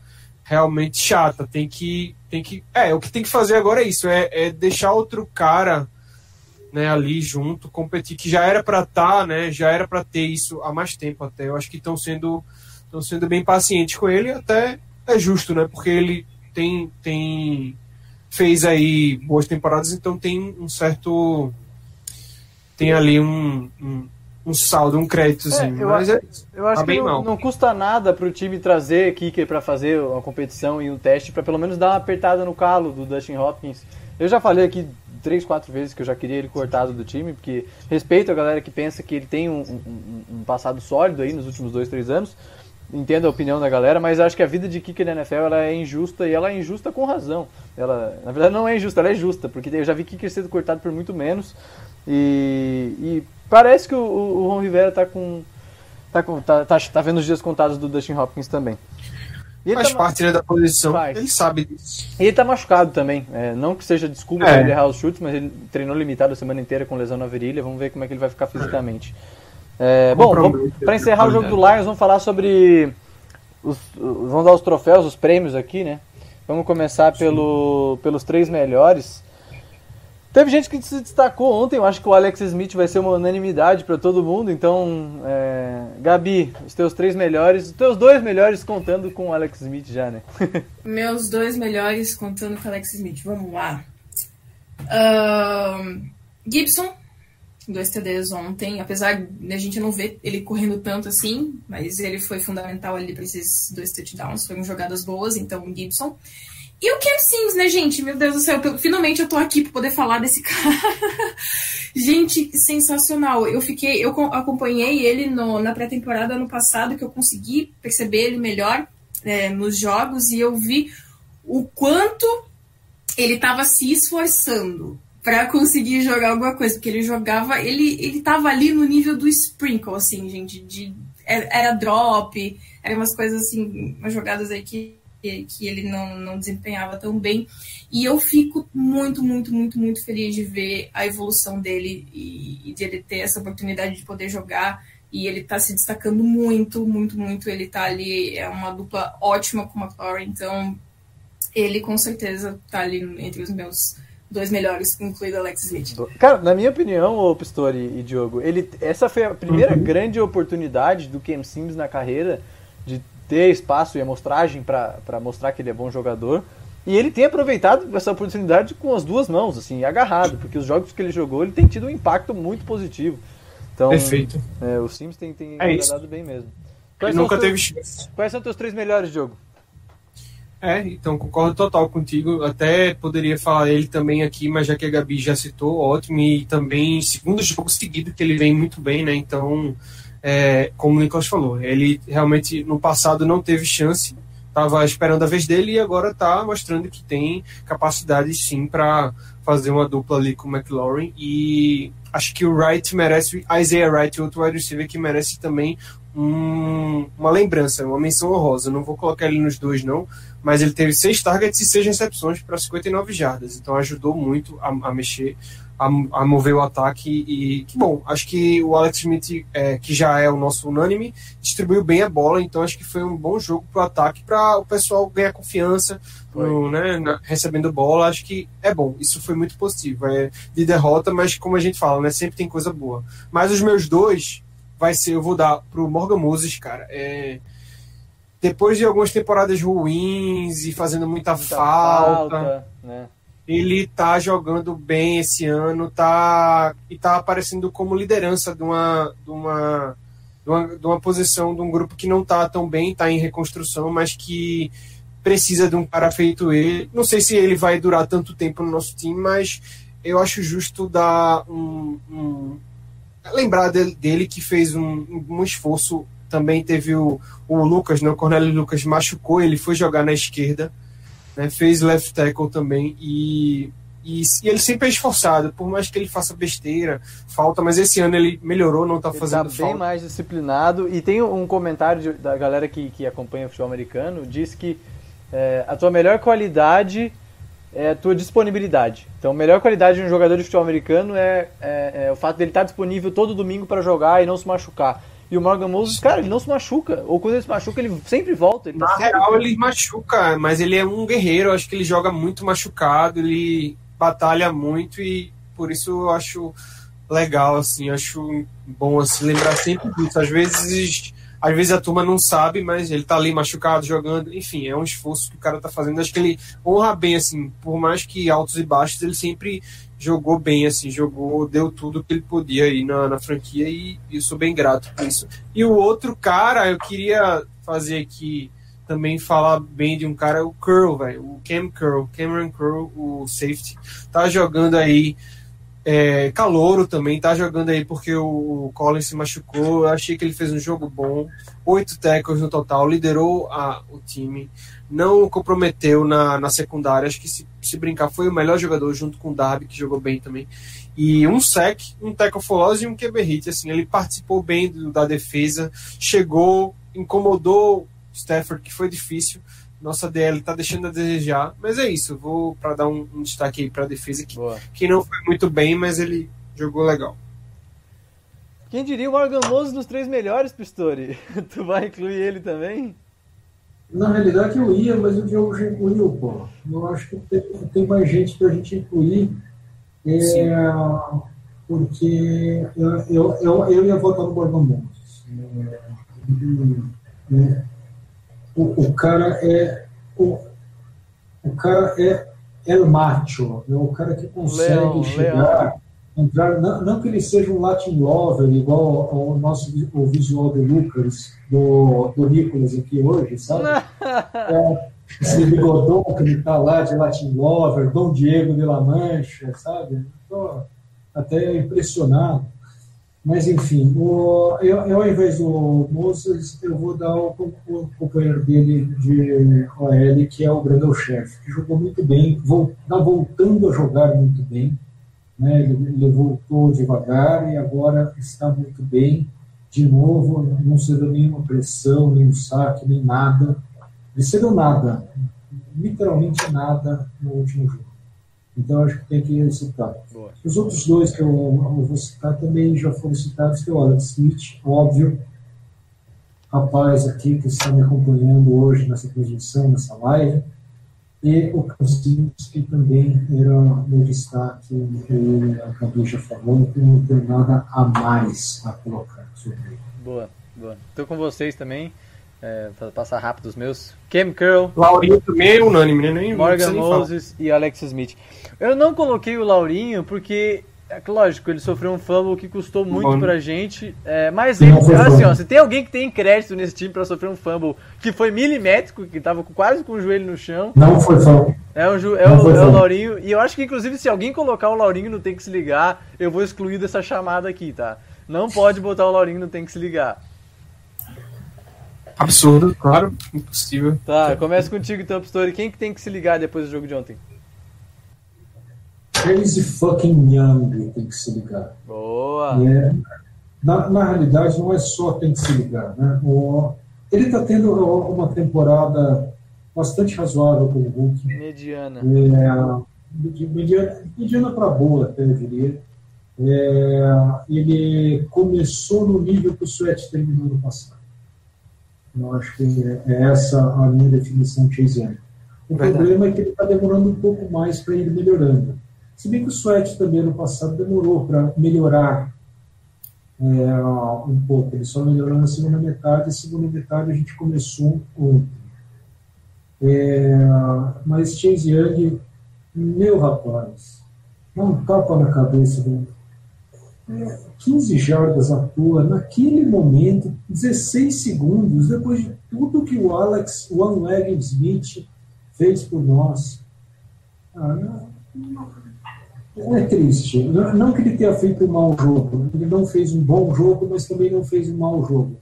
realmente chata. Tem que, tem que, é, o que tem que fazer agora é isso, é, é deixar outro cara, né, ali junto, competir, que já era para estar, né, já era para ter isso há mais tempo até. Eu acho que estão sendo, estão sendo bem pacientes com ele, até é justo, né, porque ele tem, tem fez aí boas temporadas, então tem um certo, tem ali um, um, um saldo, um créditozinho. É, eu mas é. Eu acho Tá que não, não custa nada pro time trazer kicker pra fazer uma competição e um teste pra pelo menos dar uma apertada no calo do Dustin Hopkins. Eu já falei aqui três, quatro vezes que eu já queria ele cortado do time, porque respeito a galera que pensa que ele tem um, um- um passado sólido aí nos últimos dois, três anos. Entendo a opinião da galera, mas acho que a vida de kicker na NFL ela é injusta e ela é injusta com razão. Ela, na verdade, não é injusta, ela é justa, porque eu já vi kicker sendo cortado por muito menos. E, e parece que o, o, Ron Rivera tá com tá, com, tá, tá, tá vendo os dias contados do Dustin Hopkins também. E Faz tá, parte né, da posição. Faz. Ele sabe disso. e ele tá machucado também. É, não que seja desculpa É. ele errar os chutes, mas ele treinou limitado a semana inteira com lesão na virilha. Vamos ver como é que ele vai ficar fisicamente. É, bom, Compromete vamos, a pra encerrar o jogo do Lions, vamos falar sobre. Os- vamos dar os troféus, os prêmios aqui, né? Vamos começar pelo, pelos três melhores. Teve gente que se destacou ontem, eu acho que o Alex Smith vai ser uma unanimidade para todo mundo, então, é, Gabi, os teus três melhores, os teus dois melhores contando com o Alex Smith já, né? *laughs* Meus dois melhores contando com Alex Smith. Vamos lá. Ahn, Gibson, dois TDs ontem. Apesar de a gente não ver ele correndo tanto assim, mas ele foi fundamental ali para esses dois touchdowns. Foram jogadas boas, então Gibson. E o Cam Sims, né, gente? Meu Deus do céu, finalmente eu tô aqui pra poder falar desse *laughs* cara. gente, sensacional. Eu fiquei, eu co- acompanhei ele no- na pré-temporada ano passado, que eu consegui perceber ele melhor é, nos jogos e eu vi o quanto ele estava se esforçando para conseguir jogar alguma coisa, porque ele jogava, ele ele tava ali no nível do sprinkle, assim, gente, de era era drop, eram umas coisas assim, umas jogadas aí que que ele não, não desempenhava tão bem. E eu fico muito, muito, muito, muito feliz de ver a evolução dele e, e de ele ter essa oportunidade de poder jogar. E ele tá se destacando muito, muito, muito. Ele tá ali, é uma dupla ótima com o McLaurin, então ele com certeza tá ali entre os meus dois melhores, incluindo Alex Smith. Cara, na minha opinião, ô Pistori e Diogo, ele, essa foi a primeira grande oportunidade do Cam Sims na carreira de ter espaço e amostragem para mostrar que ele é bom jogador. E ele tem aproveitado essa oportunidade com as duas mãos, assim, agarrado, porque os jogos que ele jogou, ele tem tido um impacto muito positivo. Então, Perfeito. É, o Sims tem, tem É agradado bem mesmo. Ele são nunca teve teus- chance. Quais são os teus três melhores jogo? É, então concordo total contigo. Até poderia falar ele também aqui, mas já que a Gabi já citou, ótimo. E também segundo jogo seguido que ele vem muito bem, né? Então, é, como o Nicolas falou, ele realmente no passado não teve chance, estava esperando a vez dele e agora está mostrando que tem capacidade sim para fazer uma dupla ali com o McLaurin. E acho que o Wright merece, Isaiah Wright, outro wide receiver que merece também um- uma lembrança, uma menção honrosa. Não vou colocar ele nos dois, não, mas ele teve seis targets e seis recepções para 59 jardas, então ajudou muito a, a mexer, a, a mover o ataque. E que bom, acho que o Alex Smith, é, que já é o nosso unânime, distribuiu bem a bola, então acho que foi um bom jogo para o ataque, para o pessoal ganhar confiança. no- né, na- recebendo bola, acho que é bom. Isso foi muito positivo. É de derrota, mas como a gente fala, né, sempre tem coisa boa. Mas os meus dois vai ser, eu vou dar pro Morgan Moses, cara. É, depois de algumas temporadas ruins e fazendo muita, Muita falta, né? Ele tá jogando bem esse ano, tá e tá aparecendo como liderança de uma, de uma, de uma, de uma posição de um grupo que não tá tão bem, tá em reconstrução, mas que precisa de um cara feito ele. Não sei se ele vai durar tanto tempo no nosso time, mas eu acho justo dar um, um- lembrar dele, dele que fez um, um esforço. Também teve o, o Lucas, né? O Cornélio Lucas machucou, ele foi jogar na esquerda, né? Fez left tackle também e, e, e ele sempre é esforçado, por mais que ele faça besteira, falta, mas esse ano ele melhorou, não tá Ele tá fazendo bem falta. mais disciplinado. E tem um comentário de- da galera que, que acompanha o futebol americano, diz que é, a tua melhor qualidade é a tua disponibilidade. Então, a melhor qualidade de um jogador de futebol americano é, é- é o fato dele estar disponível todo domingo para jogar e não se machucar. E o Morgan Moses, cara, ele não se machuca. Ou quando ele se machuca, ele sempre volta. Ele tá Na sempre- real, ele machuca, mas ele é um guerreiro. Eu acho que ele joga muito machucado, ele batalha muito e por isso eu acho legal, assim, acho bom assim, lembrar sempre disso. Às vezes, às vezes a turma não sabe, mas ele tá ali machucado, jogando, enfim, é um esforço que o cara tá fazendo. Acho que ele honra bem, assim, por mais que altos e baixos, ele sempre jogou bem, assim, jogou, deu tudo que ele podia aí na, na franquia e, e sou bem grato por isso. E o outro cara, eu queria fazer aqui também falar bem de um cara, o Curl, velho, o Cam Curl, Cameron Curl, o safety, tá jogando aí é, Calouro também, tá jogando aí porque o Collins se machucou, eu achei que ele fez um jogo bom, oito tackles no total, liderou a, o time, não comprometeu na, na secundária, acho que se, se brincar foi o melhor jogador junto com o Darby, que jogou bem também, e um sec, um tackle for e um QB hit, assim, ele participou bem do- da defesa, chegou, incomodou Stafford, que foi difícil, nossa DL tá deixando a desejar, mas é isso, vou para dar um, um destaque aí para a defesa que, Boa. que não foi muito bem, mas ele jogou legal. Quem diria o Morgan Moses nos três melhores, Pistori? *laughs* tu vai incluir ele também? Na realidade eu ia, mas o Diogo já incluiu, pô. Eu acho que tem, tem mais gente pra gente incluir. É, porque eu, eu, eu, eu ia votar no Morgan Moses. É, é, o, o cara é. O, o cara é El Macho, é o cara que consegue Leão, chegar. Entrar, não, não que ele seja um Latin lover, igual ao, ao nosso o visual do Lucas, do, do Nicolas aqui hoje, sabe? *laughs* É, esse bigodão que ele tá lá de Latin Lover, Dom Diego de La Mancha, sabe? Tô até impressionado. Mas, enfim, o, eu, eu, ao invés do Moses, eu vou dar o, o companheiro dele de OL, que é o Brandon Chefe, que jogou muito bem, está voltando a jogar muito bem. Né? Ele, ele voltou devagar e agora está muito bem. De novo, não cedeu nenhuma pressão, nem um saque, nem nada. Ele cedeu nada, literalmente nada no último jogo. Então acho que tem que citar. Boa. Os outros dois que eu, eu vou citar também já foram citados, que é o Alex Smith, óbvio, rapaz aqui que está me acompanhando hoje nessa transmissão, nessa live, e o Cousins, que também era meu destaque, que a já falou, que não tem nada a mais a colocar sobre ele. Boa, boa. Tô com vocês também. É, pra passar rápido os meus. Cam Curl, Laurinho também é unânime, né? Nem, Morgan. Moses e Alex Smith. Eu não coloquei o Laurinho porque, é lógico, ele sofreu um fumble que custou muito Bom. pra gente. é, mas ele, assim, fumble. ó, se tem alguém que tem crédito nesse time pra sofrer um fumble que foi milimétrico, que tava quase com o joelho no chão, Não foi fã. é o, Ju- é Não o, é o fumble. Laurinho. E eu acho que, inclusive, se alguém colocar o Laurinho no Tem que se ligar, eu vou excluir dessa chamada aqui, tá? Não pode botar o Laurinho no Tem que se ligar. Absurdo, claro, impossível. Tá, começa contigo então, Story. Quem que tem que se ligar depois do jogo de ontem? Crazy fucking Young tem que se ligar. Boa! É- na, na realidade, não é só tem que se ligar. Né? O- ele está tendo uma temporada bastante razoável com o Hulk. Mediana. É, mediana, mediana para boa, até eu diria. É, ele começou no nível que o Sweat terminou no passado. Eu acho que é essa a minha definição de Chase. O Verdade. problema é que ele está demorando um pouco mais para ir melhorando. Se bem que o Sweat também no passado demorou para melhorar é, um pouco. Ele só melhorou na segunda metade, a segunda metade a gente começou ontem. É, mas Chase Young, meu rapaz, dá um tapa na cabeça dele. É, 15 jardas à toa, naquele momento, 16 segundos, depois de tudo que o Alex One Leg Smith fez por nós. Ah, não, não- é triste. Não, não que ele tenha feito um mau jogo, ele não fez um bom jogo, mas também não fez um mau jogo.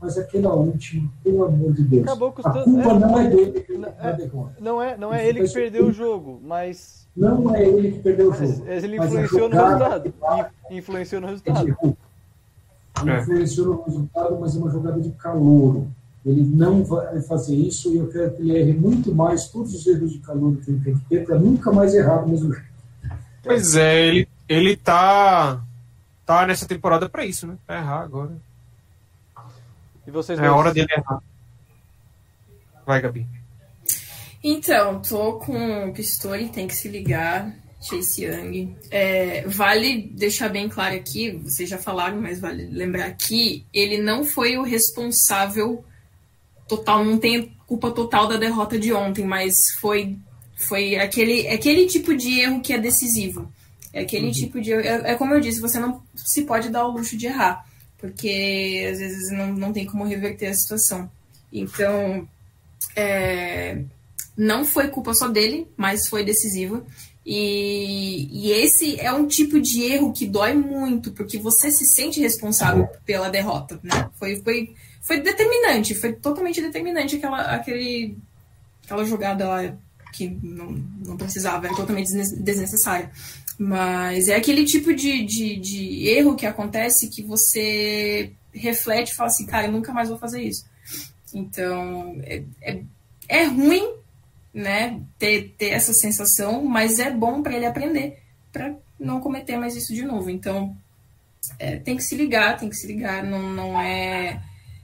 Mas aquela última, pelo amor de Deus. Acabou custando- a culpa é, não é dele que não, da é. Não é, não é ele que perdeu o jogo, mas, Não é ele que perdeu o mas jogo. ele Mas a influenciou no jogada resultado. In- Influenciou no é resultado. Ele É. influenciou no resultado, mas é uma jogada de calouro. Ele não vai fazer isso e eu quero que ele erre muito mais todos os erros de calouro que ele tem que ter para nunca mais errar do mesmo jeito. Pois é, ele, ele tá, tá nessa temporada pra isso, né? Pra errar agora. E vocês É hora dele errar. Vai, Gabi. Então, tô com o Pistori, tem que se ligar. Chase Young. É, vale deixar bem claro aqui, vocês já falaram, mas vale lembrar que ele não foi o responsável total, não tem culpa total da derrota de ontem, mas foi, foi aquele, aquele tipo de erro que é decisivo. É aquele tipo de. É, é como eu disse, você não se pode dar o luxo de errar, porque às vezes não, não tem como reverter a situação. Então, é, não foi culpa só dele, mas foi decisiva. E, e esse é um tipo de erro que dói muito, porque você se sente responsável pela derrota, né? Foi, foi, foi determinante, foi totalmente determinante aquela, aquele, aquela jogada lá que não, não precisava, era totalmente desne- desnecessária. Mas é aquele tipo de, de, de erro que acontece que você reflete e fala assim, cara, eu nunca mais vou fazer isso. Então, é, é, é ruim, né, ter, ter essa sensação, mas é bom para ele aprender, para não cometer mais isso de novo. Então, é, tem que se ligar, tem que se ligar, não, não é,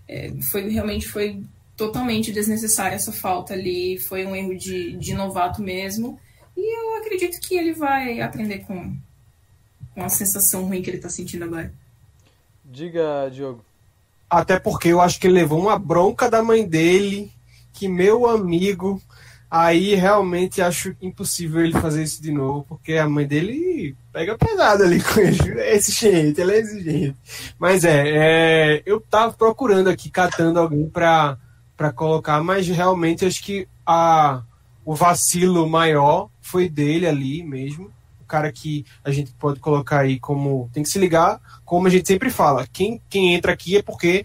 é, foi realmente foi totalmente desnecessária essa falta ali, foi um erro de, de novato mesmo, e eu acredito que ele vai aprender com, com a sensação ruim que ele tá sentindo agora. Diga, Diogo. Até porque eu acho que ele levou uma bronca da mãe dele, que meu amigo. Aí realmente acho impossível ele fazer isso de novo, porque a mãe dele pega pesado ali com ele. É exigente, ele é exigente. Mas é, é, eu tava procurando aqui, catando alguém pra, pra colocar, mas realmente acho que a, o vacilo maior foi dele ali mesmo. O cara que a gente pode colocar aí como. Tem que se ligar, como a gente sempre fala. Quem, quem entra aqui é porque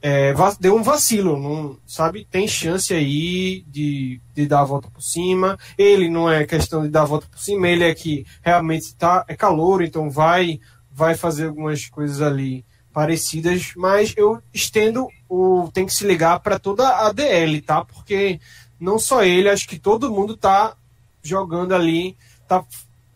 é, deu um vacilo, não, sabe? Tem chance aí de, de dar a volta por cima. Ele não é questão de dar a volta por cima, ele é que realmente tá, é calor, então vai, vai fazer algumas coisas ali parecidas, mas eu estendo o tem que se ligar para toda a DL, tá? Porque não só ele, acho que todo mundo tá jogando ali, tá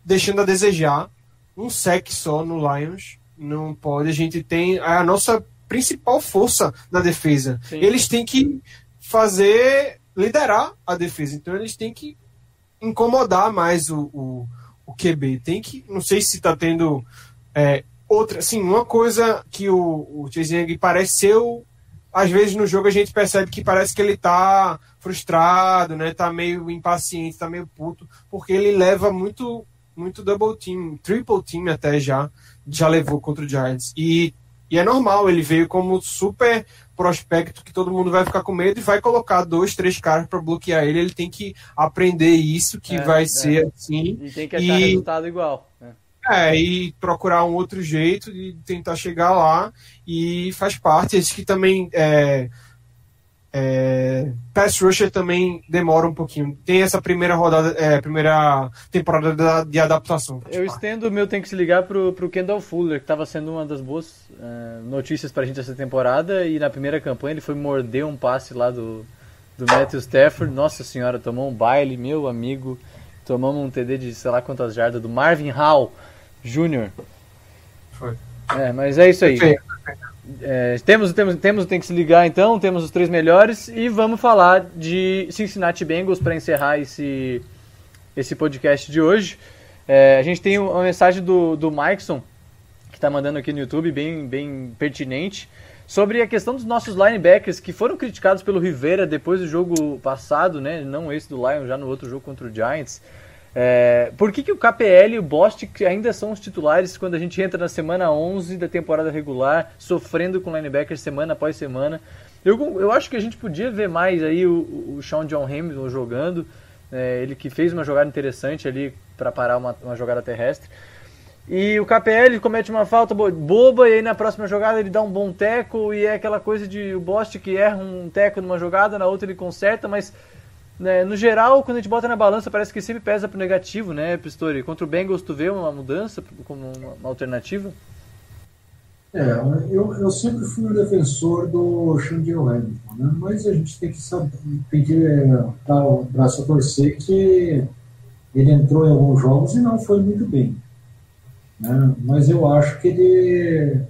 deixando a desejar. Um sec só no Lions não pode. A gente tem a nossa principal força na defesa. Sim. Eles têm que fazer liderar a defesa. Então eles têm que incomodar mais o, o, o QB. Tem que, não sei se está tendo é, outra, assim, uma coisa que o, o Chase Young parece ser o, às vezes no jogo a gente percebe que parece que ele tá frustrado, né? Tá meio impaciente, tá meio puto, porque ele leva muito muito double team, triple team até já, já levou contra o Giants. E, e é normal, ele veio como super prospecto que todo mundo vai ficar com medo e vai colocar dois, três caras para bloquear ele. Ele tem que aprender isso, que é, vai é. ser assim. E tem que achar e, resultado igual. Né? É, e procurar um outro jeito de tentar chegar lá e faz parte. Esse que também é, é, Pass Rusher também demora um pouquinho. Tem essa primeira rodada, é, primeira temporada de adaptação. Eu estendo o meu tem que se ligar pro, pro Kendall Fuller, que estava sendo uma das boas é, notícias pra gente essa temporada. E na primeira campanha ele foi morder um passe lá do, do Matthew Stafford. Nossa senhora, tomou um baile, meu amigo. Tomamos um TD de sei lá quantas jardas do Marvin Hall Jr. Foi. É, mas é isso aí. É, temos, temos, temos tem que se ligar então, temos os três melhores e vamos falar de Cincinnati Bengals para encerrar esse, esse podcast de hoje. É, a gente tem uma mensagem do, do Mikeson que está mandando aqui no YouTube, bem, bem pertinente, sobre a questão dos nossos linebackers que foram criticados pelo Rivera depois do jogo passado, né? Não esse do Lion, já no outro jogo contra o Giants. É, por que, que o KPL e o Bostic ainda são os titulares quando a gente entra na semana 11 da temporada regular, sofrendo com linebackers semana após semana? Eu, eu acho que a gente podia ver mais aí o, o Sean John Hamilton jogando, é, ele que fez uma jogada interessante ali para parar uma, uma jogada terrestre. E o KPL comete uma falta boba e aí na próxima jogada ele dá um bom teco e é aquela coisa de o Bostic erra um teco numa jogada, na outra ele conserta, mas né, no geral, quando a gente bota na balança, parece que sempre pesa pro negativo, né, Pistori? Contra o Bengals, tu vê uma mudança como uma, alternativa? É, eu, eu sempre fui um defensor do Xandian Hamilton, né? mas a gente tem que, saber, tem que é, dar o braço a torcer que ele entrou em alguns jogos e não foi muito bem. Né? Mas eu acho que ele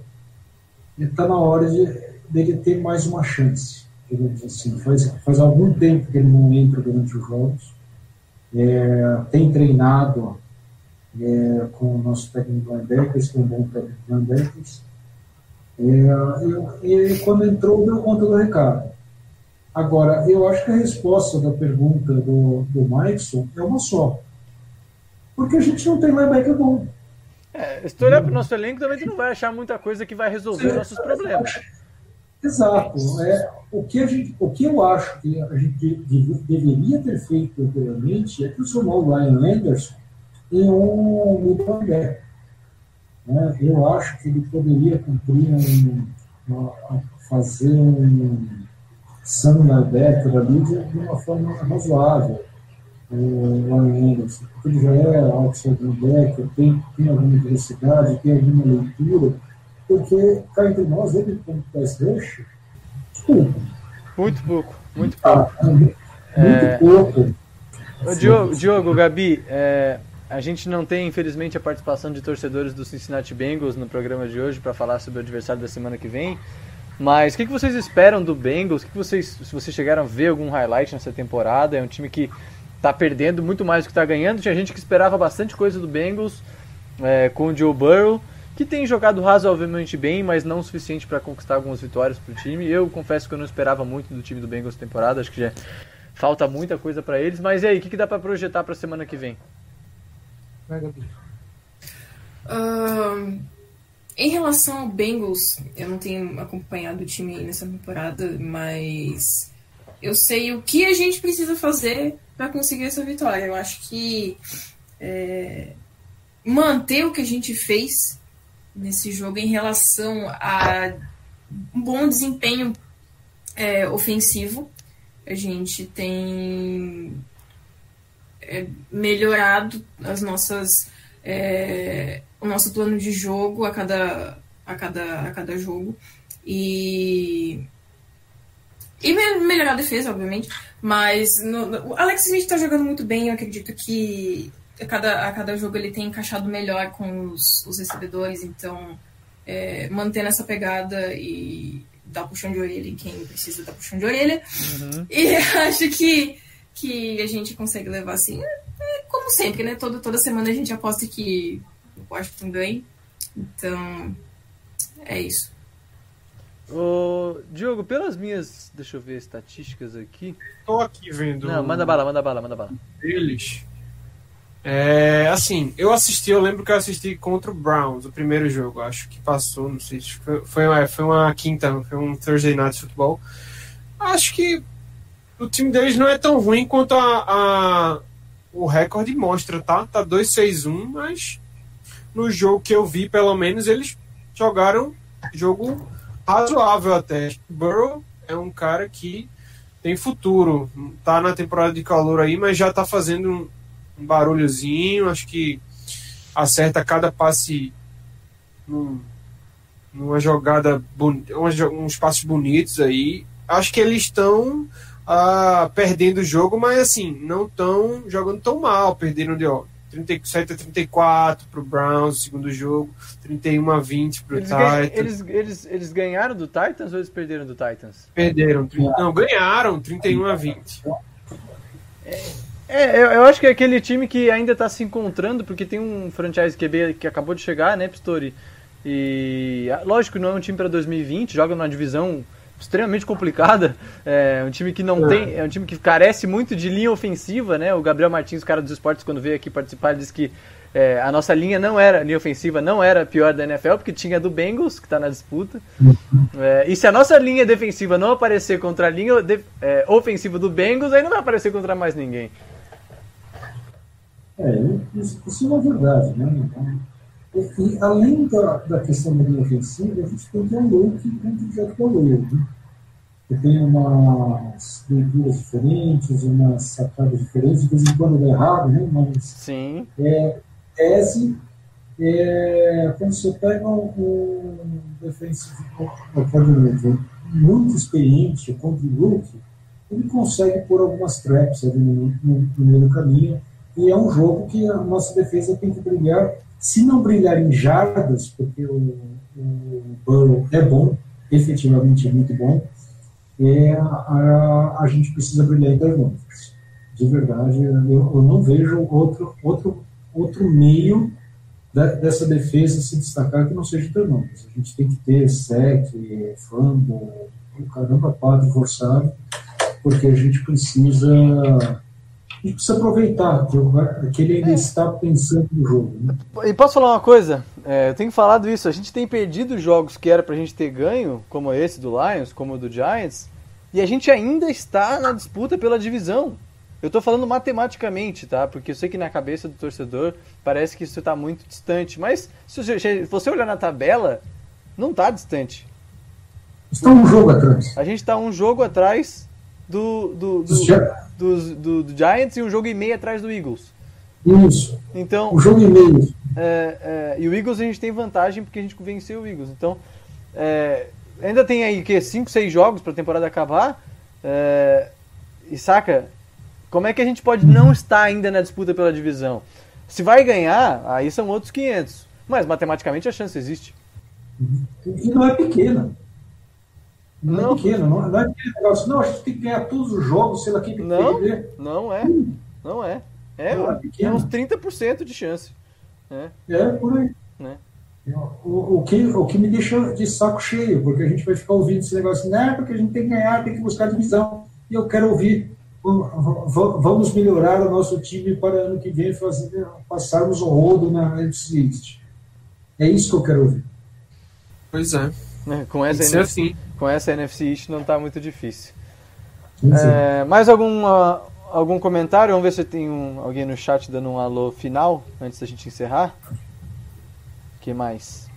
está na hora de, dele ter mais uma chance digamos assim. Faz, faz algum tempo que ele não entra durante os jogos. É, tem treinado é, com o nosso técnico linebackers, com o bom técnico linebackers. É, e, quando entrou, deu conta do recado. Agora, eu acho que a resposta da pergunta do, do Mikeson é uma só. Porque a gente não tem linebacker bom. É, se tu olhar para o nosso elenco, também tu não vai achar muita coisa que vai resolver Sim, nossos problemas. Exato. É, o, que a gente, o que eu acho que a gente deveria ter feito anteriormente é transformar o Ryan Anderson em um middle né? Eu acho que ele poderia cumprir um, uma, fazer um linebacker ali de, de uma forma razoável o Ryan Anderson, porque ele já é outside linebacker, tem, tem alguma diversidade, tem alguma leitura, porque cá entre nós, ele como rush, pouco. Muito pouco, muito pouco. Ah, muito é... pouco. Ô, Diogo, Diogo, Gabi, é, a gente não tem, infelizmente, a participação de torcedores do Cincinnati Bengals no programa de hoje para falar sobre o adversário da semana que vem. Mas o que, que vocês esperam do Bengals? O que, que vocês, se vocês chegaram a ver algum highlight nessa temporada? É um time que está perdendo muito mais do que está ganhando. Tinha gente que esperava bastante coisa do Bengals é, com o Joe Burrow que tem jogado razoavelmente bem, mas não o suficiente para conquistar algumas vitórias para o time. Eu confesso que eu não esperava muito do time do Bengals temporada, acho que já falta muita coisa para eles. Mas e aí, o que, que dá para projetar para a semana que vem? Uh, em relação ao Bengals, eu não tenho acompanhado o time nessa temporada, mas eu sei o que a gente precisa fazer para conseguir essa vitória. Eu acho que é, manter o que a gente fez nesse jogo em relação a um bom desempenho é, ofensivo. A gente tem é, melhorado as nossas é, o nosso plano de jogo a cada a cada a cada jogo e e melhorar a defesa obviamente mas no, o Alex Smith está jogando muito bem eu acredito que a cada, a cada jogo ele tem encaixado melhor com os, os recebedores, então é, mantendo essa pegada e dar puxão de orelha em quem precisa dar puxão de orelha. Uhum. E *laughs* acho que, que a gente consegue levar assim, é, é, como sempre, né? Toda, toda semana a gente aposta que o Washington ganhe. Então, é isso. Ô, Diogo, pelas minhas. Deixa eu ver estatísticas aqui. Tô aqui vendo. Não, manda bala, manda bala, manda bala. Deles. É, assim, eu assisti, eu lembro que eu assisti contra o Browns, o primeiro jogo, acho que passou, não sei se foi, foi, uma, foi uma quinta, foi um Thursday Night Football. Acho que o time deles não é tão ruim quanto a, a o recorde mostra, tá? Tá 2-6-1, mas no jogo que eu vi, pelo menos, eles jogaram jogo razoável até. Burrow é um cara que tem futuro, tá na temporada de calor aí, mas já tá fazendo um, barulhozinho, acho que acerta cada passe num, numa jogada, uns passos bonitos aí. Acho que eles estão ah, perdendo o jogo, mas assim, não estão jogando tão mal. Perderam de ó, 37 a 34 para o Browns, segundo jogo, 31 a 20 para o Titans. Eles, eles, eles ganharam do Titans ou eles perderam do Titans? Perderam, não, ganharam 31 a 20. É, eu, eu, acho que é aquele time que ainda está se encontrando, porque tem um franchise QB que acabou de chegar, né, Pistori? E lógico, não é um time para 2020, joga numa divisão extremamente complicada. É um time que não é. tem. É um time que carece muito de linha ofensiva, né? O Gabriel Martins, cara dos esportes, quando veio aqui participar, disse que é, a nossa linha não era, linha ofensiva não era a pior da NFL, porque tinha do Bengals, que está na disputa. É, e se a nossa linha defensiva não aparecer contra a linha de, é, ofensiva do Bengals, aí não vai aparecer contra mais ninguém. É, isso, isso é verdade, né? E, além da, da questão da linha ofensiva, a gente tem que um look dentro de Jack Né? Que tem umas leituras diferentes, umas sacadas diferentes, de vez em quando dá errado, né? Mas Sim. É, tese, é, quando você pega um, um defensivo muito experiente contra o look, ele consegue pôr algumas traps ali no, no, no meio do caminho, e é um jogo que a nossa defesa tem que brilhar se não brilhar em jardas, porque o, o Burrow é bom, efetivamente é muito bom, é, a, a gente precisa brilhar em turnovers. De verdade, eu, eu não vejo outro, outro, outro meio da, dessa defesa se destacar que não seja turnovers. A gente tem que ter sec, fumble, caramba, quatro forçado, porque a gente precisa a gente precisa aproveitar que ele ainda é. está pensando no jogo. Né? E posso falar uma coisa? É, eu tenho falado isso. A gente tem perdido jogos que era pra gente ter ganho, como esse do Lions, como o do Giants, e a gente ainda está na disputa pela divisão. Eu tô falando matematicamente, tá? Porque eu sei que na cabeça do torcedor parece que isso está muito distante. Mas se você olhar na tabela, não está distante. Está um jogo atrás. A gente está um jogo atrás do, do, do, do, do, do Giants e um jogo e meio atrás do Eagles. Isso. Então, um jogo e meio. É, é, e o Eagles a gente tem vantagem porque a gente venceu o Eagles. Então, é, ainda tem aí que 5, 6 jogos para a temporada acabar. É, e saca, como é que a gente pode não estar ainda na disputa pela divisão? Se vai ganhar, aí são outros 500. Mas matematicamente a chance existe. E não é pequena. Não, não é pequeno, não, não é aquele negócio, não, a gente tem que ganhar todos os jogos, sei lá quem tem que não, perder. Não é, não é. É, não, é, é uns 30% de chance. É, é por aí. Né? O, o, que, o que me deixa de saco cheio, porque a gente vai ficar ouvindo esse negócio, não, é porque a gente tem que ganhar, tem que buscar divisão. E eu quero ouvir, vamos melhorar o nosso time para ano que vem fazer, passarmos o rodo na NFC East. É isso que eu quero ouvir. Pois é. é com essa, NFC, assim. Com essa NFC East não está muito difícil. É, mais algum, uh, algum comentário? Vamos ver se tem um, alguém no chat dando um alô final antes da gente encerrar. que mais?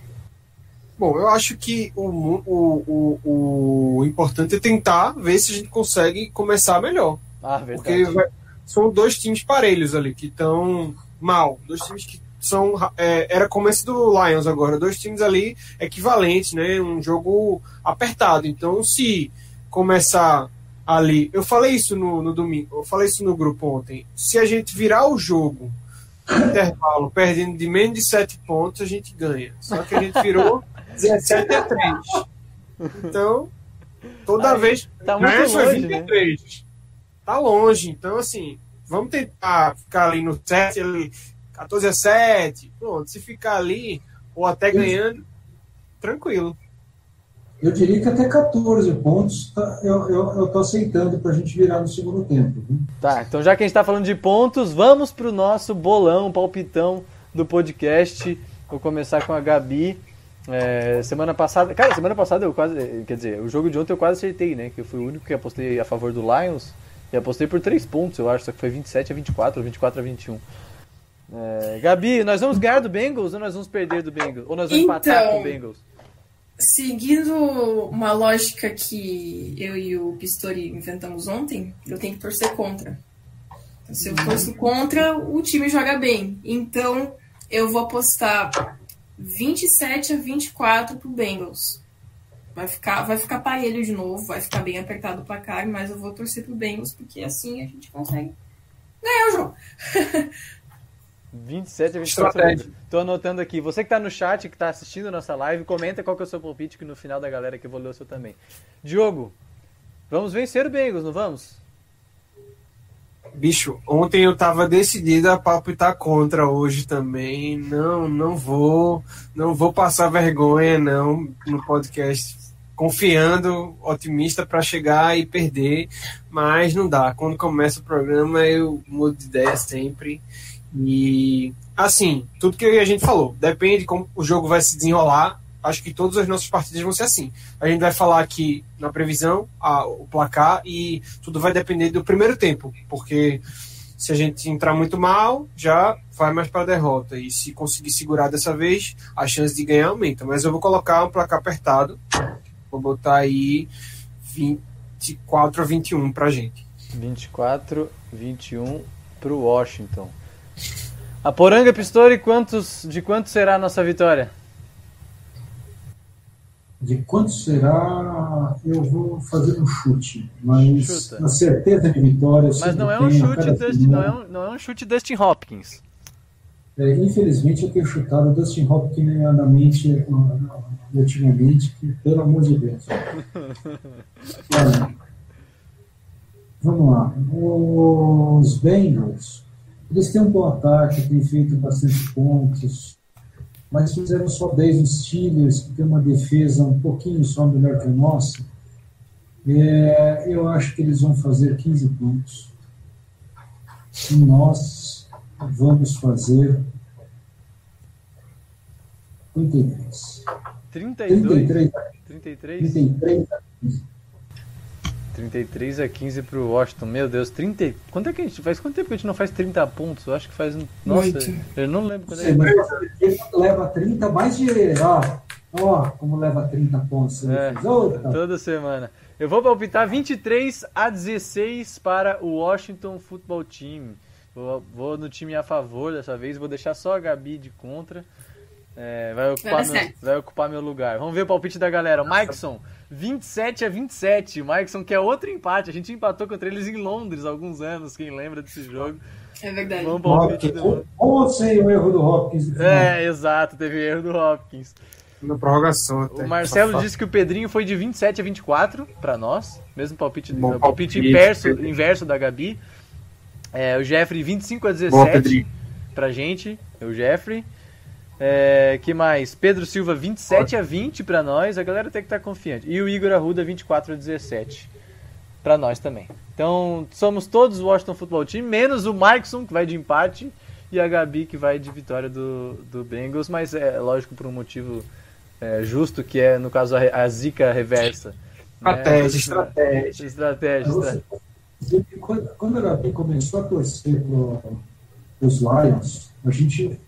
Bom, eu acho que o, o, o, o importante é tentar ver se a gente consegue começar melhor. Ah, verdade. Porque vai, são dois times parelhos ali, que estão mal. Dois times que são. É, era começo do Lions agora, dois times ali equivalentes, né? Um jogo apertado. Então, se começar ali. Eu falei isso no, no domingo, eu falei isso no grupo ontem. Se a gente virar o jogo intervalo perdendo de menos de 7 pontos, a gente ganha. Só que a gente virou *laughs* 17 a 3. Então, toda Aí, vez. Tá muito longe, 23. Né? Tá longe. Então, assim, vamos tentar ficar ali no 7, ali, 14 a 7. Pronto, se ficar ali, ou até ganhando, tranquilo. Eu diria que até 14 pontos tá, eu, eu, eu tô aceitando para a gente virar no segundo tempo. Viu? Tá, então já que a gente tá falando de pontos, vamos pro nosso bolão, palpitão do podcast. Vou começar com a Gabi. É, semana passada, cara, semana passada eu quase, quer dizer, o jogo de ontem eu quase acertei, né? Que eu fui o único que apostei a favor do Lions e apostei por 3 pontos, eu acho, só que foi 27 a 24, 24 a 21. É, Gabi, nós vamos ganhar do Bengals ou nós vamos perder do Bengals? Ou nós vamos empatar Então, com o Bengals? Seguindo uma lógica que eu e o Pistori inventamos ontem, eu tenho que torcer contra. Então, se eu torço contra, o time joga bem. Então, eu vou apostar 27 a 24 pro Bengals. Vai ficar, vai ficar parelho de novo, vai ficar bem apertado o placar, mas eu vou torcer pro Bengals, porque assim a gente consegue ganhar o jogo. *laughs* 27 a 24. Estratégia. Tô anotando aqui. Você que tá no chat, que tá assistindo a nossa live, comenta qual que é o seu palpite, que no final da galera que ler o seu também. Diogo, vamos vencer o Bengals, não vamos? Bicho, ontem eu tava decidido a palpitar contra hoje também. Não, não vou, não vou passar vergonha não no podcast, confiando, otimista para chegar e perder, mas não dá. Quando começa o programa eu mudo de ideia sempre. E assim, tudo que a gente falou, depende como o jogo vai se desenrolar. Acho que todas as nossas partidas vão ser assim. A gente vai falar aqui na previsão, a- o placar, e tudo vai depender do primeiro tempo, porque se a gente entrar muito mal, já vai mais para a derrota. E se conseguir segurar dessa vez, a chance de ganhar aumenta. Mas eu vou colocar um placar apertado. Vou botar aí 24 a 21 pra gente. 24, 21 pro Washington. A Poranga Pistori, quantos, de quanto será a nossa vitória? De quanto será? Eu vou fazer um chute, mas Chuta. na certeza de vitória. eu Mas não é um chute Dustin, não é um, não é um chute Dustin Hopkins. É, infelizmente eu tenho chutado o Dustin Hopkins na mente ultimamente, que, pelo amor de Deus. *laughs* Olha, vamos lá. Os Bengals, eles têm um bom ataque, têm feito bastante pontos, mas fizeram só 10 nos Steelers, que tem uma defesa um pouquinho só melhor que a nossa. É, eu acho que eles vão fazer 15 pontos. E nós vamos fazer 33. 32, 33, 33, 33 33 a 15 pro Washington. Meu Deus, 30. Quanto é que a gente faz? Quanto tempo que a gente não faz 30 pontos? Eu acho que faz. um- Nossa, Muito. eu não lembro quando é Você que leva, leva 30 mais de. Ó, ó, como leva 30 pontos. Você É, toda semana. Eu vou palpitar 23 a 16 para o Washington Football Team. Vou, vou no time a favor dessa vez, vou deixar só a Gabi de contra. É, vai, ocupar meu, vai ocupar meu lugar. Vamos ver o palpite da galera. O Mikeson, 27 a 27. O Mikeson quer outro empate. A gente empatou contra eles em Londres há alguns anos, quem lembra desse jogo. É verdade. Vamos Hopkins, do... ou, sem o erro do Hopkins. É, exato, teve erro do Hopkins. Na prorrogação até. O Marcelo disse que o Pedrinho foi de 27 a 24 pra nós. Mesmo palpite, Bom o palpite palpite, inverso, inverso da Gabi. É, o Jeffrey 25 a Boa, 17 Pedrinho. pra gente. É o Jeffrey. É, que mais? Pedro Silva 27 a 20 pra nós. A galera tem que estar confiante. E o Igor Arruda 24 a 17 pra nós também. Então somos todos o Washington Football Team, menos o Markson que vai de empate e a Gabi que vai de vitória do, do Bengals. Mas é lógico por um motivo é, justo que é no caso a, a zica reversa. né? Estratégia, estratégia. Estratégia, Você- estra- Quando, quando a Gabi começou a torcer para os Lions, a gente,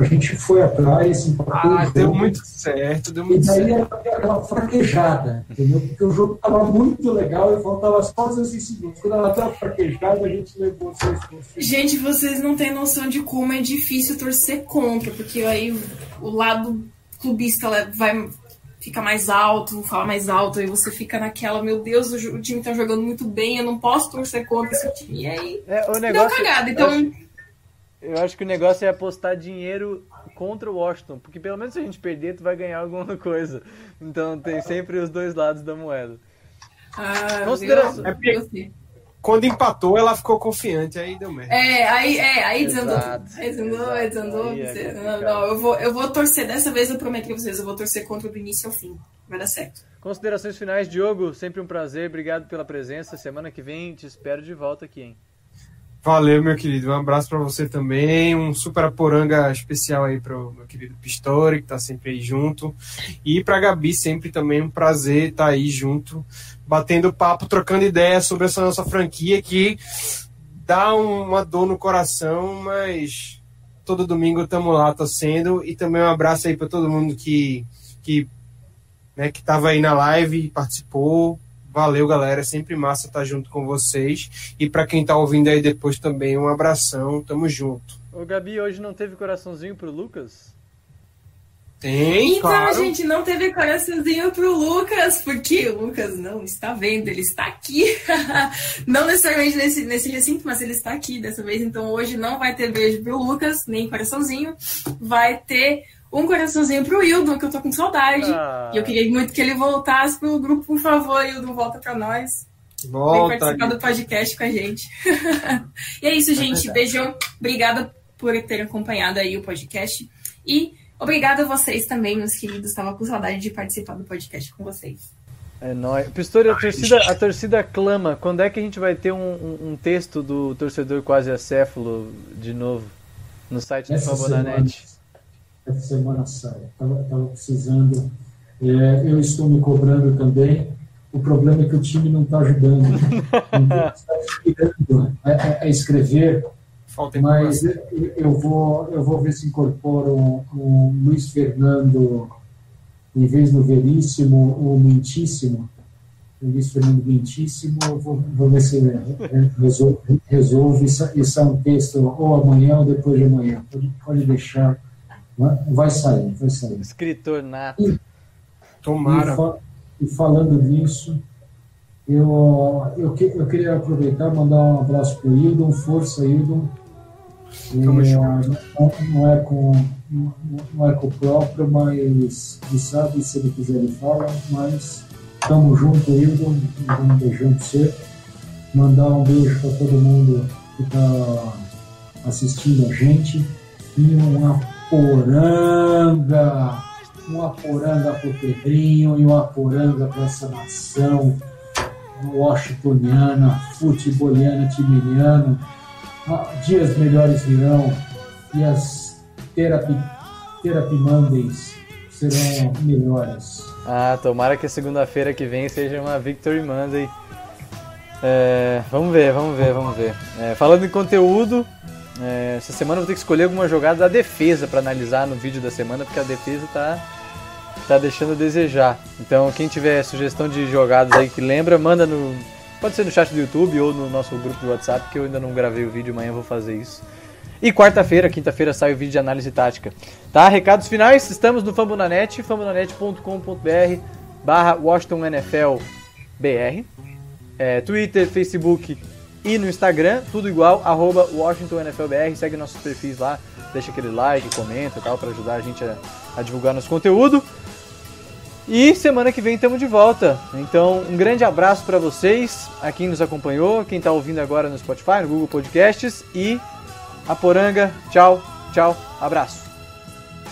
a, gente foi atrás, empatou Ah, o deu muito certo, deu E muito daí certo. era aquela fraquejada, entendeu? Porque o jogo estava muito legal e faltava só 16 segundos. Quando ela estava fraquejada, a gente levou seis pontos. Gente, vocês não têm noção de como é difícil torcer contra, porque aí o lado clubista vai fica mais alto, fala mais alto, aí você fica naquela, meu Deus, o, time tá jogando muito bem, eu não posso torcer contra esse time. E aí É, o deu negócio, cagada. eu Então, acho- Eu acho que o negócio é apostar dinheiro contra o Washington, porque pelo menos se a gente perder, tu vai ganhar alguma *laughs* coisa. Então tem sempre os dois lados da moeda. ah, eu- É eu quando empatou, ela ficou confiante, aí deu merda. É, aí, é, aí desandou. Aí desandou, aí desandou. Aí é não, não, eu vou, eu vou torcer, dessa vez eu prometo pra vocês, eu vou torcer contra do início ao fim. Vai dar certo. Considerações finais, Diogo. Sempre um prazer. Obrigado pela presença. Semana que vem te espero de volta aqui, hein? Valeu, meu querido. Um abraço pra você também. Um super aporanga especial aí pro meu querido Pistori, que tá sempre aí junto. E pra Gabi, sempre também um prazer estar aí junto, batendo papo, trocando ideias sobre essa nossa franquia que dá um- uma dor no coração, mas todo domingo estamos lá torcendo. E também um abraço aí pra todo mundo que, que, né, que aí na live e participou. Valeu, galera. É sempre massa estar junto com vocês. E para quem tá ouvindo aí depois também, um abração. Tamo junto. Ô, Gabi, hoje não teve coraçãozinho pro Lucas? Tem, Então, claro. a gente não teve coraçãozinho pro Lucas, porque o Lucas não está vendo, ele está aqui. *laughs* não necessariamente nesse, nesse recinto, mas ele está aqui dessa vez. Então, hoje não vai ter beijo pro Lucas, nem coraçãozinho. Vai ter um coraçãozinho pro Hildon, que eu tô com saudade. Ah. E eu queria muito que ele voltasse pro grupo, por favor, Hildon, volta pra nós. Vem Volta. participar do podcast com a gente. *laughs* e é isso, gente. Beijão. Obrigada por ter acompanhado aí o podcast. E obrigada a vocês também, meus queridos. Estava com saudade de participar do podcast com vocês. É nóis. Pistori, a torcida, a torcida clama. Quando é que a gente vai ter um, um- um texto do torcedor quase acéfalo de novo no site do Essa semana, Fabonanet? Essa semana sai. Estava precisando. É, eu estou me cobrando também. O problema é que o time não está ajudando. Então, está inspirando a, a- a escrever, Falta mas eu, vou, eu vou ver se incorporo um, um Luiz Fernando, em vez do Veríssimo, o Mentíssimo. O Luiz Fernando Mentíssimo, eu vou, vou ver se resolve, resolve e sa- e sai um texto ou amanhã ou depois de amanhã. Pode, pode deixar. Vai- Vai sair, vai sair. Escritor nato. Tomara. E, fa- e falando nisso, eu, eu, que- eu queria aproveitar e mandar um abraço para o Hildon, força Hildon. É, junto. não, não é com, não, não é com o próprio, mas ele sabe, se ele quiser ele fala, mas tamo junto, Hildon, um beijão para você. Mandar um beijo para todo mundo que está assistindo a gente. E uma poranga, uma poranga pro Pedrinho e uma poranga para essa nação washingtoniana, futeboliana, timeniana. Ah, Dias melhores virão e as terapi, serão melhores. Ah, tomara que segunda-feira que vem seja uma Victory Monday. É, vamos ver, vamos ver, vamos ver. É, falando em conteúdo, é, essa semana eu vou ter que escolher alguma jogada da defesa para analisar no vídeo da semana, porque a defesa tá, tá deixando a desejar. Então, quem tiver sugestão de jogadas aí que lembra, manda no. Pode ser no chat do YouTube ou no nosso grupo de WhatsApp, que eu ainda não gravei o vídeo, amanhã vou fazer isso. E quarta-feira, quinta-feira, sai o vídeo de análise tática. Tá? Recados finais, estamos no Fambonanet, fambonanet.com.br barra Washington NFL BR. É, Twitter, Facebook e no Instagram, tudo igual, arroba Washington NFL BR. Segue nossos perfis lá, deixa aquele like, comenta e tal, para ajudar a gente a, a divulgar nosso conteúdo. E semana que vem estamos de volta. Então, um grande abraço para vocês, a quem nos acompanhou, quem está ouvindo agora no Spotify, no Google Podcasts e a Poranga. Tchau, tchau, abraço.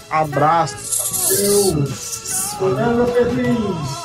Abraço. Poranga Pedrinho!